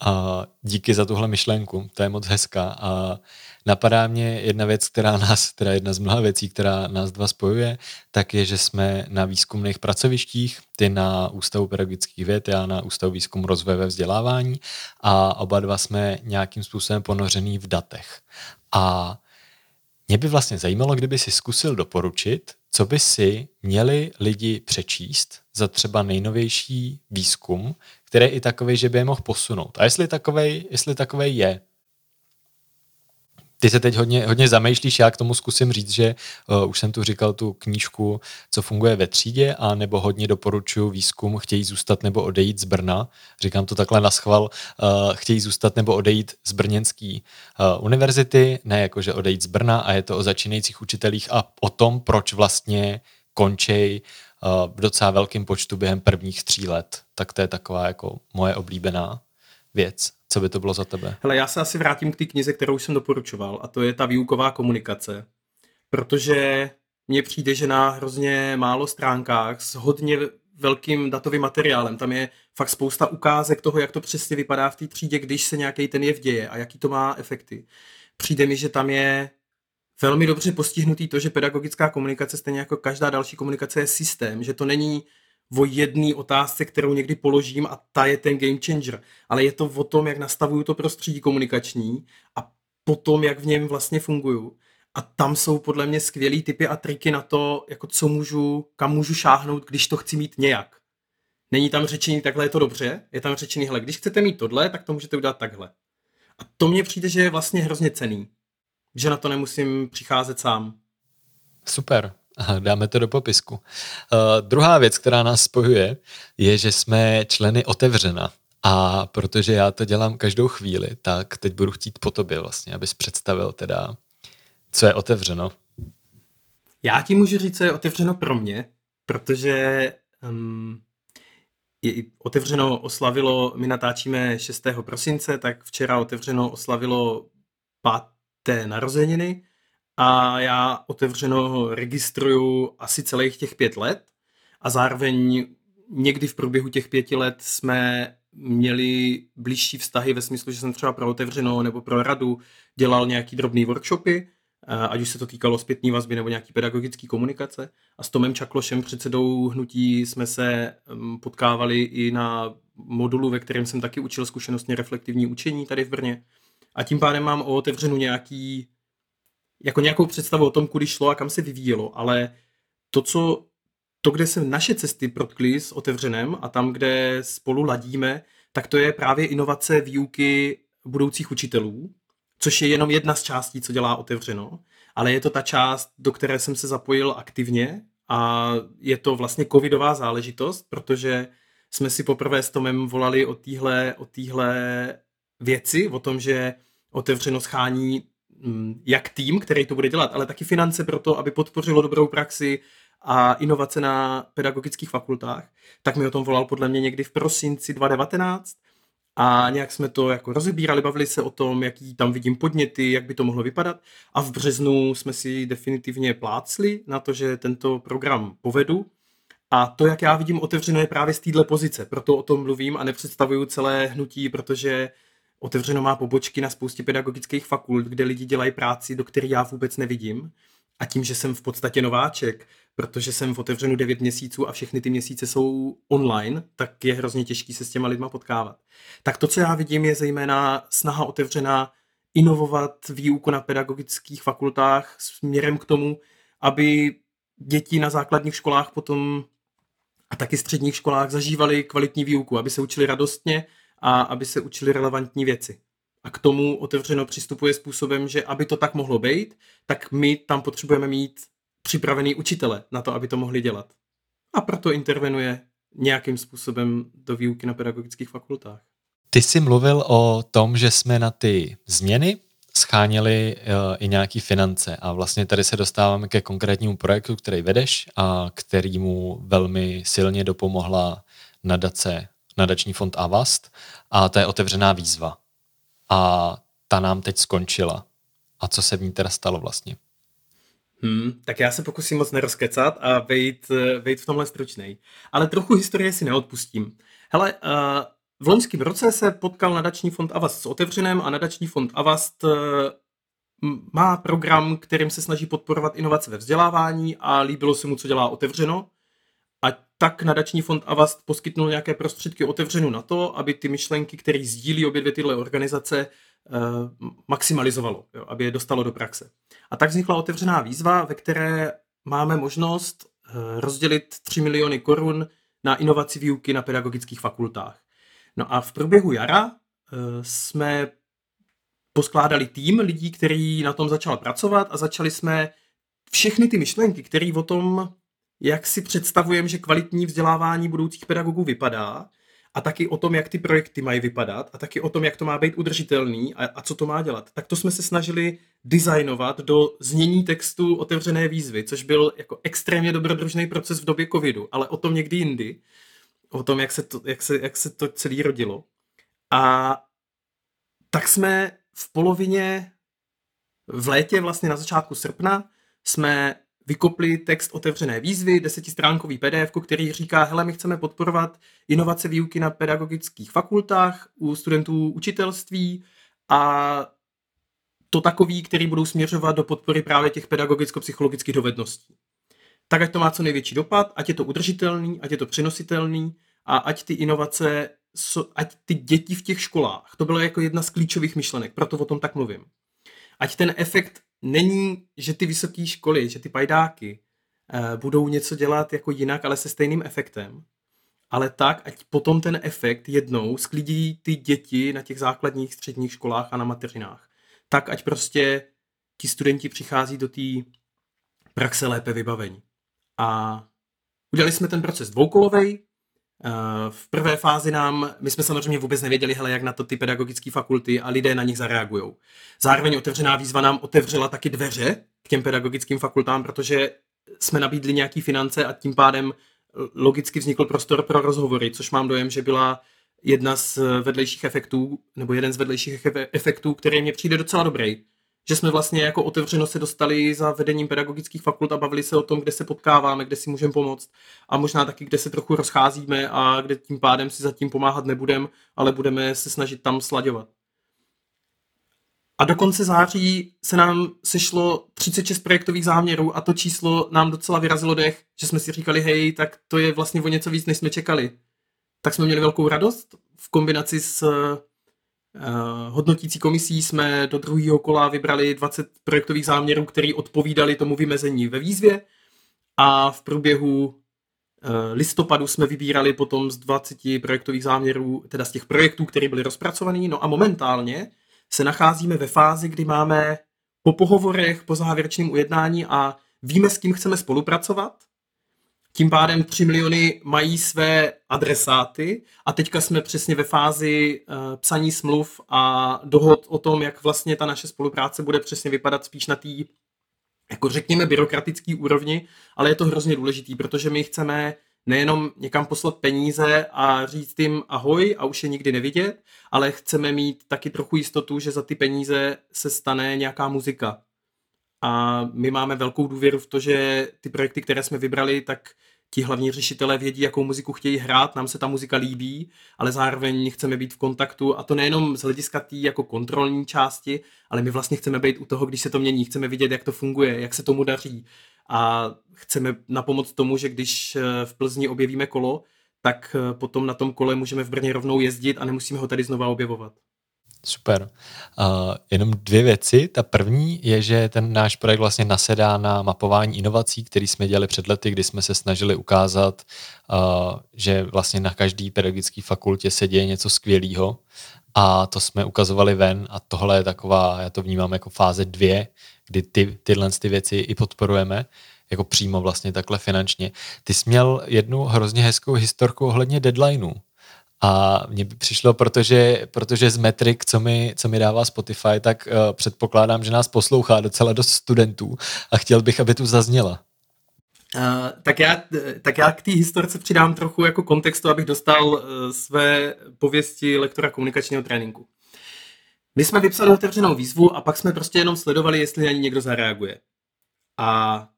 A díky za tuhle myšlenku, to je moc hezká. A napadá mě jedna věc, která nás, teda jedna z mnoha věcí, která nás dva spojuje, tak je, že jsme na výzkumných pracovištích, ty na Ústavu pedagogických věd, já na Ústavu výzkumu rozvoje ve vzdělávání a oba dva jsme nějakým způsobem ponořený v datech. A mě by vlastně zajímalo, kdyby si zkusil doporučit, co by si měli lidi přečíst za třeba nejnovější výzkum, který je i takový, že by je mohl posunout. A jestli takovej, jestli takovej je, ty se teď hodně, hodně zamýšlíš, já k tomu zkusím říct, že uh, už jsem tu říkal tu knížku, co funguje ve třídě, a nebo hodně doporučuji výzkum, chtějí zůstat nebo odejít z Brna. Říkám to takhle na schval, uh, chtějí zůstat nebo odejít z Brněnské uh, univerzity, ne jako, že odejít z Brna a je to o začínajících učitelích a o tom, proč vlastně končej uh, v docela velkém počtu během prvních tří let. Tak to je taková jako moje oblíbená věc. Co by to bylo za tebe? Hele, já se asi vrátím k té knize, kterou jsem doporučoval, a to je ta výuková komunikace. Protože mně přijde, že na hrozně málo stránkách s hodně velkým datovým materiálem. Tam je fakt spousta ukázek toho, jak to přesně vypadá v té třídě, když se nějaký ten jev děje a jaký to má efekty. Přijde mi, že tam je velmi dobře postihnutý to, že pedagogická komunikace, stejně jako každá další komunikace, je systém, že to není o jedné otázce, kterou někdy položím a ta je ten game changer. Ale je to o tom, jak nastavuju to prostředí komunikační a potom, jak v něm vlastně funguju. A tam jsou podle mě skvělý typy a triky na to, jako co můžu, kam můžu šáhnout, když to chci mít nějak. Není tam řečení, takhle je to dobře, je tam řečení, hele, když chcete mít tohle, tak to můžete udělat takhle. A to mně přijde, že je vlastně hrozně cený. Že na to nemusím přicházet sám. Super, Dáme to do popisku. Uh, druhá věc, která nás spojuje, je, že jsme členy otevřena. A protože já to dělám každou chvíli, tak teď budu chtít po tobě vlastně, abys představil teda, co je otevřeno. Já ti můžu říct, co je otevřeno pro mě, protože um, je otevřeno oslavilo, my natáčíme 6. prosince, tak včera otevřeno oslavilo páté narozeniny a já otevřeno registruju asi celých těch pět let a zároveň někdy v průběhu těch pěti let jsme měli blížší vztahy ve smyslu, že jsem třeba pro otevřeno nebo pro radu dělal nějaký drobný workshopy, ať už se to týkalo zpětní vazby nebo nějaký pedagogický komunikace. A s Tomem Čaklošem, předsedou hnutí, jsme se potkávali i na modulu, ve kterém jsem taky učil zkušenostně reflektivní učení tady v Brně. A tím pádem mám o otevřenu nějaký jako nějakou představu o tom, kudy šlo a kam se vyvíjelo, ale to, co to, kde se naše cesty protkly s otevřenem a tam, kde spolu ladíme, tak to je právě inovace výuky budoucích učitelů, což je jenom jedna z částí, co dělá otevřeno, ale je to ta část, do které jsem se zapojil aktivně a je to vlastně covidová záležitost, protože jsme si poprvé s Tomem volali o téhle o věci, o tom, že otevřeno schání Mm, jak tým, který to bude dělat, ale taky finance pro to, aby podpořilo dobrou praxi a inovace na pedagogických fakultách, tak mi o tom volal podle mě někdy v prosinci 2019 a nějak jsme to jako rozebírali, bavili se o tom, jaký tam vidím podněty, jak by to mohlo vypadat a v březnu jsme si definitivně plácli na to, že tento program povedu a to, jak já vidím otevřeno, je právě z téhle pozice, proto o tom mluvím a nepředstavuju celé hnutí, protože Otevřeno má pobočky na spoustě pedagogických fakult, kde lidi dělají práci, do které já vůbec nevidím. A tím, že jsem v podstatě nováček, protože jsem v otevřenu 9 měsíců a všechny ty měsíce jsou online, tak je hrozně těžký se s těma lidma potkávat. Tak to, co já vidím, je zejména snaha otevřená inovovat výuku na pedagogických fakultách směrem k tomu, aby děti na základních školách potom a taky středních školách zažívali kvalitní výuku, aby se učili radostně a aby se učili relevantní věci. A k tomu otevřeno přistupuje způsobem, že aby to tak mohlo být, tak my tam potřebujeme mít připravený učitele na to, aby to mohli dělat. A proto intervenuje nějakým způsobem do výuky na pedagogických fakultách. Ty jsi mluvil o tom, že jsme na ty změny scháněli uh, i nějaký finance a vlastně tady se dostáváme ke konkrétnímu projektu, který vedeš a kterýmu velmi silně dopomohla nadace, nadační fond Avast a to je otevřená výzva. A ta nám teď skončila. A co se v ní teda stalo vlastně? Hmm, tak já se pokusím moc nerozkecat a vejít, vejít v tomhle stručnej. Ale trochu historie si neodpustím. Hele, uh, v loňském roce se potkal nadační fond Avast s otevřeném a nadační fond Avast uh, má program, kterým se snaží podporovat inovace ve vzdělávání a líbilo se mu, co dělá otevřeno. Tak nadační fond Avast poskytnul nějaké prostředky otevřenu na to, aby ty myšlenky, které sdílí obě dvě tyhle organizace, uh, maximalizovalo, jo, aby je dostalo do praxe. A tak vznikla otevřená výzva, ve které máme možnost uh, rozdělit 3 miliony korun na inovaci výuky na pedagogických fakultách. No a v průběhu jara uh, jsme poskládali tým lidí, který na tom začal pracovat a začali jsme všechny ty myšlenky, které o tom, jak si představujeme, že kvalitní vzdělávání budoucích pedagogů vypadá, a taky o tom, jak ty projekty mají vypadat a taky o tom, jak to má být udržitelný a, a co to má dělat. Tak to jsme se snažili designovat do znění textu otevřené výzvy, což byl jako extrémně dobrodružný proces v době covidu, ale o tom někdy jindy, o tom, jak se to, jak se, jak se to celé rodilo. A tak jsme v polovině v létě, vlastně na začátku srpna, jsme vykopli text otevřené výzvy, desetistránkový PDF, který říká, hele, my chceme podporovat inovace výuky na pedagogických fakultách u studentů učitelství a to takový, který budou směřovat do podpory právě těch pedagogicko-psychologických dovedností. Tak, ať to má co největší dopad, ať je to udržitelný, ať je to přenositelný a ať ty inovace, ať ty děti v těch školách, to bylo jako jedna z klíčových myšlenek, proto o tom tak mluvím. Ať ten efekt není, že ty vysoké školy, že ty pajdáky uh, budou něco dělat jako jinak, ale se stejným efektem, ale tak, ať potom ten efekt jednou sklidí ty děti na těch základních středních školách a na mateřinách. Tak, ať prostě ti studenti přichází do té praxe lépe vybavení. A udělali jsme ten proces dvoukolovej, Eh, v prvé fázi nám, my jsme samozřejmě vůbec nevěděli, hele, jak na to ty pedagogické fakulty a lidé na nich zareagují. Zároveň otevřená výzva nám otevřela taky dveře k těm pedagogickým fakultám, protože jsme nabídli nějaký finance a tím pádem logicky vznikl prostor pro rozhovory, což mám dojem, že byla jedna z vedlejších efektů, nebo jeden z vedlejších efektů, který mě přijde docela dobrý že jsme vlastně jako otevřeno se dostali za vedením pedagogických fakult a bavili se o tom, kde se potkáváme, kde si můžeme pomoct a možná taky, kde se trochu rozcházíme a kde tím pádem si zatím pomáhat nebudeme, ale budeme se snažit tam slaďovat. A do konce září se nám sešlo 36 projektových záměrů a to číslo nám docela vyrazilo dech, že jsme si říkali, hej, tak to je vlastně o něco víc, než jsme čekali. Tak jsme měli velkou radost v kombinaci s hodnotící komisí jsme do druhého kola vybrali 20 projektových záměrů, které odpovídaly tomu vymezení ve výzvě a v průběhu uh, listopadu jsme vybírali potom z 20 projektových záměrů, teda z těch projektů, které byly rozpracované. No a momentálně se nacházíme ve fázi, kdy máme po pohovorech, po závěrečném ujednání a víme, s kým chceme spolupracovat tím pádem 3 miliony mají své adresáty a teďka jsme přesně ve fázi uh, psaní smluv a dohod o tom, jak vlastně ta naše spolupráce bude přesně vypadat spíš na té, jako řekněme, byrokratické úrovni, ale je to hrozně důležitý, protože my chceme nejenom někam poslat peníze a říct jim ahoj a už je nikdy nevidět, ale chceme mít taky trochu jistotu, že za ty peníze se stane nějaká muzika, a my máme velkou důvěru v to, že ty projekty, které jsme vybrali, tak ti hlavní řešitelé vědí, jakou muziku chtějí hrát, nám se ta muzika líbí, ale zároveň chceme být v kontaktu a to nejenom z hlediska té jako kontrolní části, ale my vlastně chceme být u toho, když se to mění, chceme vidět, jak to funguje, jak se tomu daří a chceme napomoct tomu, že když eh, v Plzni objevíme kolo, tak eh, potom na tom kole můžeme v Brně rovnou jezdit a nemusíme ho tady znova objevovat. Super. Uh, jenom dvě věci. Ta první je, že ten náš projekt vlastně nasedá na mapování inovací, který jsme dělali před lety, kdy jsme se snažili ukázat, uh, že vlastně na každý pedagogické fakultě se děje něco skvělého a to jsme ukazovali ven a tohle je taková, já to vnímám jako fáze dvě, kdy ty, tyhle ty věci i podporujeme jako přímo vlastně takhle finančně. Ty jsi měl jednu hrozně hezkou historku ohledně deadlineu. A mně by přišlo, protože, protože z metrik, co mi, co mi dává Spotify, tak uh, předpokládám, že nás poslouchá docela dost studentů a chtěl bych, aby tu zazněla. Uh, tak, já, tak já k té historce přidám trochu jako kontextu, abych dostal uh, své pověsti lektora komunikačního tréninku. My jsme vypsali otevřenou výzvu a pak jsme prostě jenom sledovali, jestli ani někdo zareaguje. A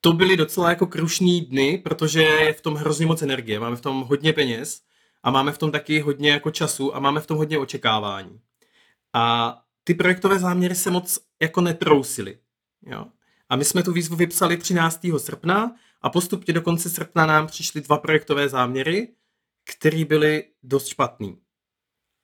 to byly docela jako krušní dny, protože je v tom hrozně moc energie, máme v tom hodně peněz a máme v tom taky hodně jako času a máme v tom hodně očekávání. A ty projektové záměry se moc jako netrousily. Jo. A my jsme tu výzvu vypsali 13. srpna a postupně do konce srpna nám přišly dva projektové záměry, které byly dost špatný.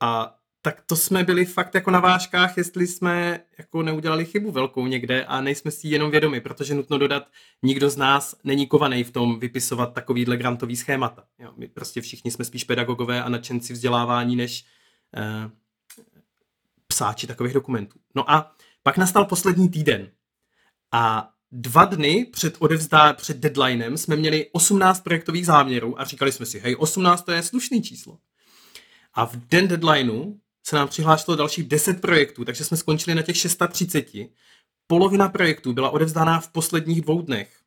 A tak to jsme byli fakt jako na vážkách, jestli jsme jako neudělali chybu velkou někde a nejsme si jenom vědomi, protože nutno dodat, nikdo z nás není kovaný v tom vypisovat takovýhle grantový schémata. Jo, my prostě všichni jsme spíš pedagogové a nadšenci vzdělávání než eh, psáči takových dokumentů. No a pak nastal poslední týden a dva dny před odevzdá, před deadlinem jsme měli 18 projektových záměrů a říkali jsme si, hej, 18 to je slušný číslo. A v den deadlineu se nám přihlásilo dalších 10 projektů, takže jsme skončili na těch 630. Polovina projektů byla odevzdána v posledních dvou dnech.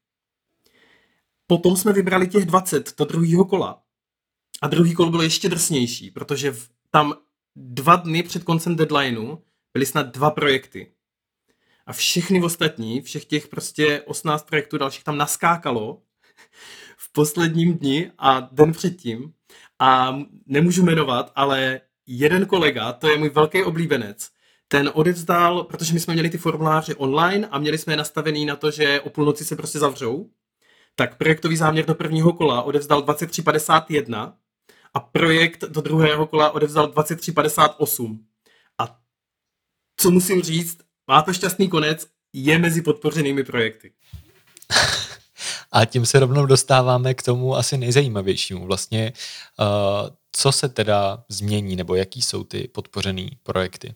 Potom jsme vybrali těch 20 do druhého kola. A druhý kolo bylo ještě drsnější, protože v, tam dva dny před koncem deadlineu byly snad dva projekty. A všechny ostatní, všech těch prostě 18 projektů dalších tam naskákalo v posledním dni a den předtím. A nemůžu jmenovat, ale jeden kolega, to je můj velký oblíbenec, ten odevzdal, protože my jsme měli ty formuláře online a měli jsme je nastavený na to, že o půlnoci se prostě zavřou, tak projektový záměr do prvního kola odevzdal 2351 a projekt do druhého kola odevzdal 2358. A co musím říct, má to šťastný konec, je mezi podpořenými projekty. A tím se rovnou dostáváme k tomu asi nejzajímavějšímu. Vlastně uh, co se teda změní, nebo jaký jsou ty podpořené projekty?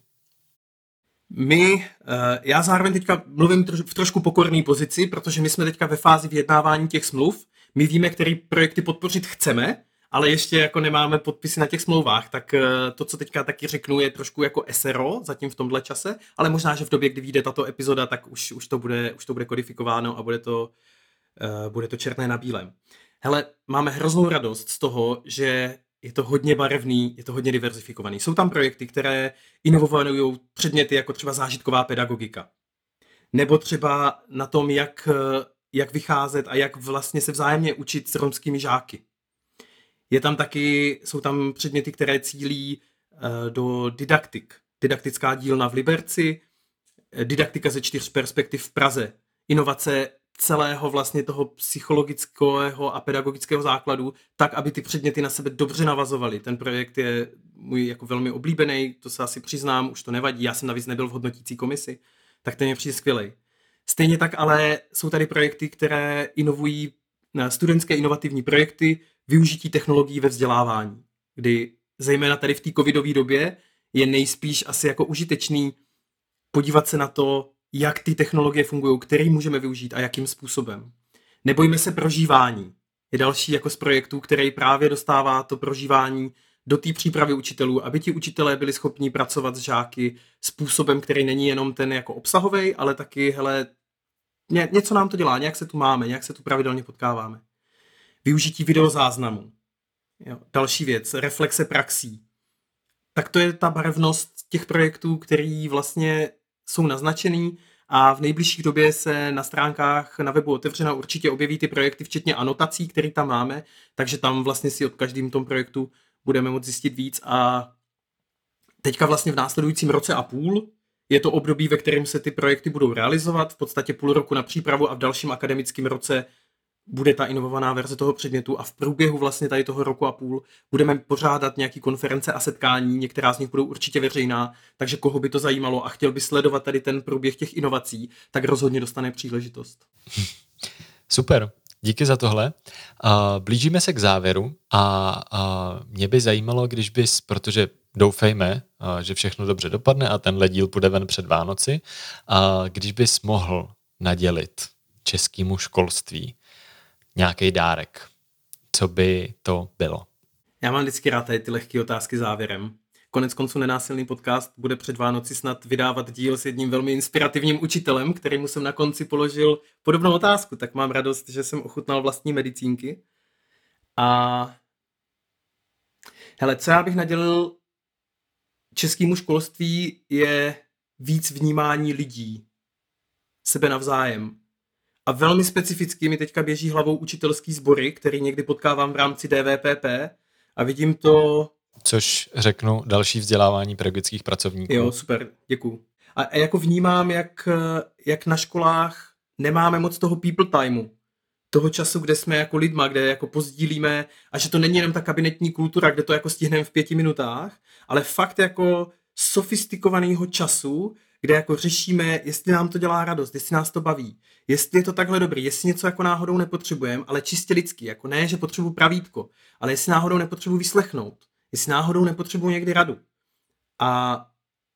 My, eh, já zároveň teďka mluvím v trošku pokorné pozici, protože my jsme teďka ve fázi vyjednávání těch smluv. My víme, který projekty podpořit chceme, ale ještě jako nemáme podpisy na těch smlouvách, tak eh, to, co teďka taky řeknu, je trošku jako SRO zatím v tomhle čase, ale možná, že v době, kdy vyjde tato epizoda, tak už, už, to, bude, už to bude kodifikováno a bude to, bude to černé na bílém. Hele, máme hroznou radost z toho, že je to hodně barevný, je to hodně diverzifikovaný. Jsou tam projekty, které inovují předměty jako třeba zážitková pedagogika. Nebo třeba na tom, jak, jak vycházet a jak vlastně se vzájemně učit s romskými žáky. Je tam taky, jsou tam předměty, které cílí uh, do didaktik. Didaktická dílna v Liberci, didaktika ze čtyř perspektiv v Praze, inovace celého vlastně toho psychologického a pedagogického základu, tak, aby ty předměty na sebe dobře navazovaly. Ten projekt je můj jako velmi oblíbený, to se asi přiznám, už to nevadí, já jsem navíc nebyl v hodnotící komisi, tak ten je přijde skvělý. Stejně tak ale jsou tady projekty, které inovují na studentské inovativní projekty využití technologií ve vzdělávání, kdy zejména tady v té covidové době je nejspíš asi jako užitečný podívat se na to, jak ty technologie fungují, který můžeme využít a jakým způsobem. Nebojme se prožívání. Je další jako z projektů, který právě dostává to prožívání do té přípravy učitelů, aby ti učitelé byli schopni pracovat s žáky způsobem, který není jenom ten jako obsahový, ale taky, hele, ně, něco nám to dělá, nějak se tu máme, nějak se tu pravidelně potkáváme. Využití videozáznamu. Jo, další věc, reflexe praxí. Tak to je ta barevnost těch projektů, který vlastně jsou naznačený a v nejbližší době se na stránkách na webu otevřena určitě objeví ty projekty, včetně anotací, které tam máme, takže tam vlastně si od každým tom projektu budeme moct zjistit víc. A teďka vlastně v následujícím roce a půl je to období, ve kterém se ty projekty budou realizovat, v podstatě půl roku na přípravu a v dalším akademickém roce bude ta inovovaná verze toho předmětu a v průběhu vlastně tady toho roku a půl budeme pořádat nějaký konference a setkání, některá z nich budou určitě veřejná, takže koho by to zajímalo a chtěl by sledovat tady ten průběh těch inovací, tak rozhodně dostane příležitost. Super, díky za tohle. Blížíme se k závěru a mě by zajímalo, když bys, protože doufejme, že všechno dobře dopadne a tenhle díl půjde ven před Vánoci, když bys mohl nadělit českému školství nějaký dárek, co by to bylo? Já mám vždycky rád tady ty lehké otázky závěrem. Konec konců Nenásilný podcast bude před Vánoci snad vydávat díl s jedním velmi inspirativním učitelem, kterýmu jsem na konci položil podobnou otázku, tak mám radost, že jsem ochutnal vlastní medicínky. A hele, co já bych nadělil českému školství je víc vnímání lidí, sebe navzájem. A velmi specificky mi teďka běží hlavou učitelský sbory, který někdy potkávám v rámci DVPP a vidím to... Což řeknu další vzdělávání pedagogických pracovníků. Jo, super, děkuju. A, jako vnímám, jak, jak na školách nemáme moc toho people timeu, toho času, kde jsme jako lidma, kde jako pozdílíme a že to není jenom ta kabinetní kultura, kde to jako stihneme v pěti minutách, ale fakt jako sofistikovaného času, kde jako řešíme, jestli nám to dělá radost, jestli nás to baví, jestli je to takhle dobrý, jestli něco jako náhodou nepotřebujeme, ale čistě lidský, jako ne, že potřebuji pravítko, ale jestli náhodou nepotřebuji vyslechnout, jestli náhodou nepotřebuji někdy radu. A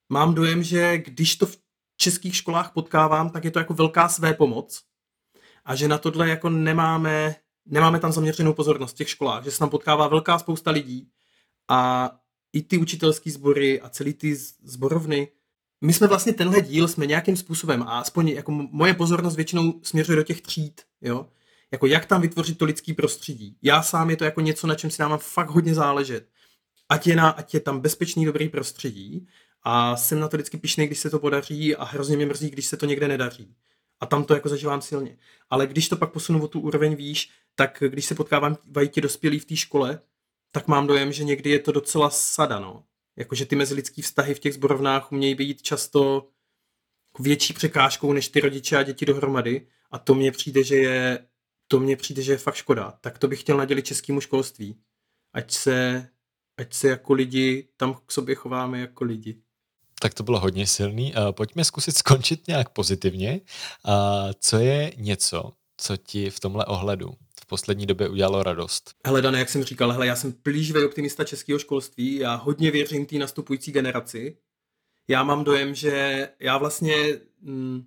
mám dojem, že když to v českých školách potkávám, tak je to jako velká své pomoc a že na tohle jako nemáme, nemáme tam zaměřenou pozornost v těch školách, že se tam potkává velká spousta lidí a i ty učitelské sbory a celý ty zborovny my jsme vlastně tenhle díl jsme nějakým způsobem, a aspoň jako moje pozornost většinou směřuje do těch tříd, jo, jako jak tam vytvořit to lidský prostředí. Já sám je to jako něco, na čem si nám fakt hodně záležet. Ať je, na, ať je tam bezpečný, dobrý prostředí a jsem na to vždycky pišný, když se to podaří a hrozně mě mrzí, když se to někde nedaří. A tam to jako zažívám silně. Ale když to pak posunu o tu úroveň výš, tak když se potkávám ti dospělí v té škole, tak mám dojem, že někdy je to docela sada, no jakože ty mezilidský vztahy v těch zborovnách umějí být často větší překážkou než ty rodiče a děti dohromady a to mně přijde, že je to mně přijde, že je fakt škoda. Tak to bych chtěl nadělit českému školství. Ať se, ať se jako lidi tam k sobě chováme jako lidi. Tak to bylo hodně silný. Pojďme zkusit skončit nějak pozitivně. Co je něco, co ti v tomhle ohledu poslední době udělalo radost? Hele, Dane, jak jsem říkal, hele, já jsem plíživý optimista českého školství, já hodně věřím té nastupující generaci. Já mám dojem, že já vlastně, mm,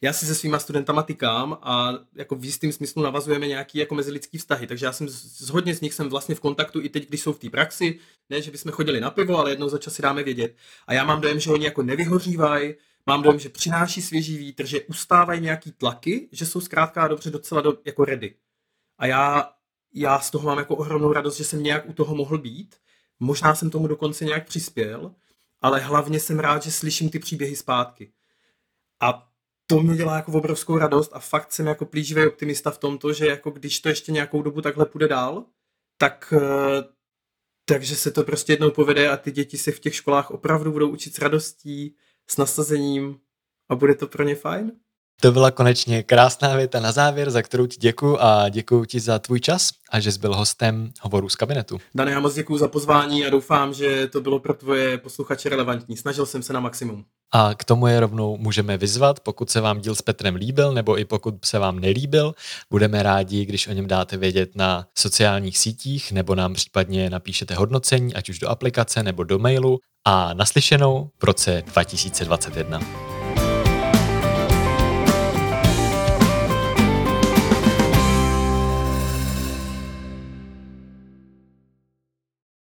já si se svýma studentama tykám a jako v jistým smyslu navazujeme nějaký jako mezilidský vztahy, takže já jsem z, hodně z nich jsem vlastně v kontaktu i teď, když jsou v té praxi, ne, že bychom chodili na pivo, ale jednou za čas si dáme vědět. A já mám dojem, že oni jako nevyhořívají, mám dojem, že přináší svěží vítr, že ustávají nějaký tlaky, že jsou zkrátka dobře docela do, jako ready. A já, já z toho mám jako ohromnou radost, že jsem nějak u toho mohl být. Možná jsem tomu dokonce nějak přispěl, ale hlavně jsem rád, že slyším ty příběhy zpátky. A to mě dělá jako obrovskou radost a fakt jsem jako plíživý optimista v tomto, že jako když to ještě nějakou dobu takhle půjde dál, tak eh, takže se to prostě jednou povede a ty děti se v těch školách opravdu budou učit s radostí, s nasazením a bude to pro ně fajn. To byla konečně krásná věta na závěr, za kterou ti děkuji a děkuji ti za tvůj čas a že jsi byl hostem hovoru z kabinetu. Dane, já moc děkuji za pozvání a doufám, že to bylo pro tvoje posluchače relevantní. Snažil jsem se na maximum. A k tomu je rovnou můžeme vyzvat, pokud se vám díl s Petrem líbil, nebo i pokud se vám nelíbil, budeme rádi, když o něm dáte vědět na sociálních sítích, nebo nám případně napíšete hodnocení, ať už do aplikace nebo do mailu. A naslyšenou v roce 2021.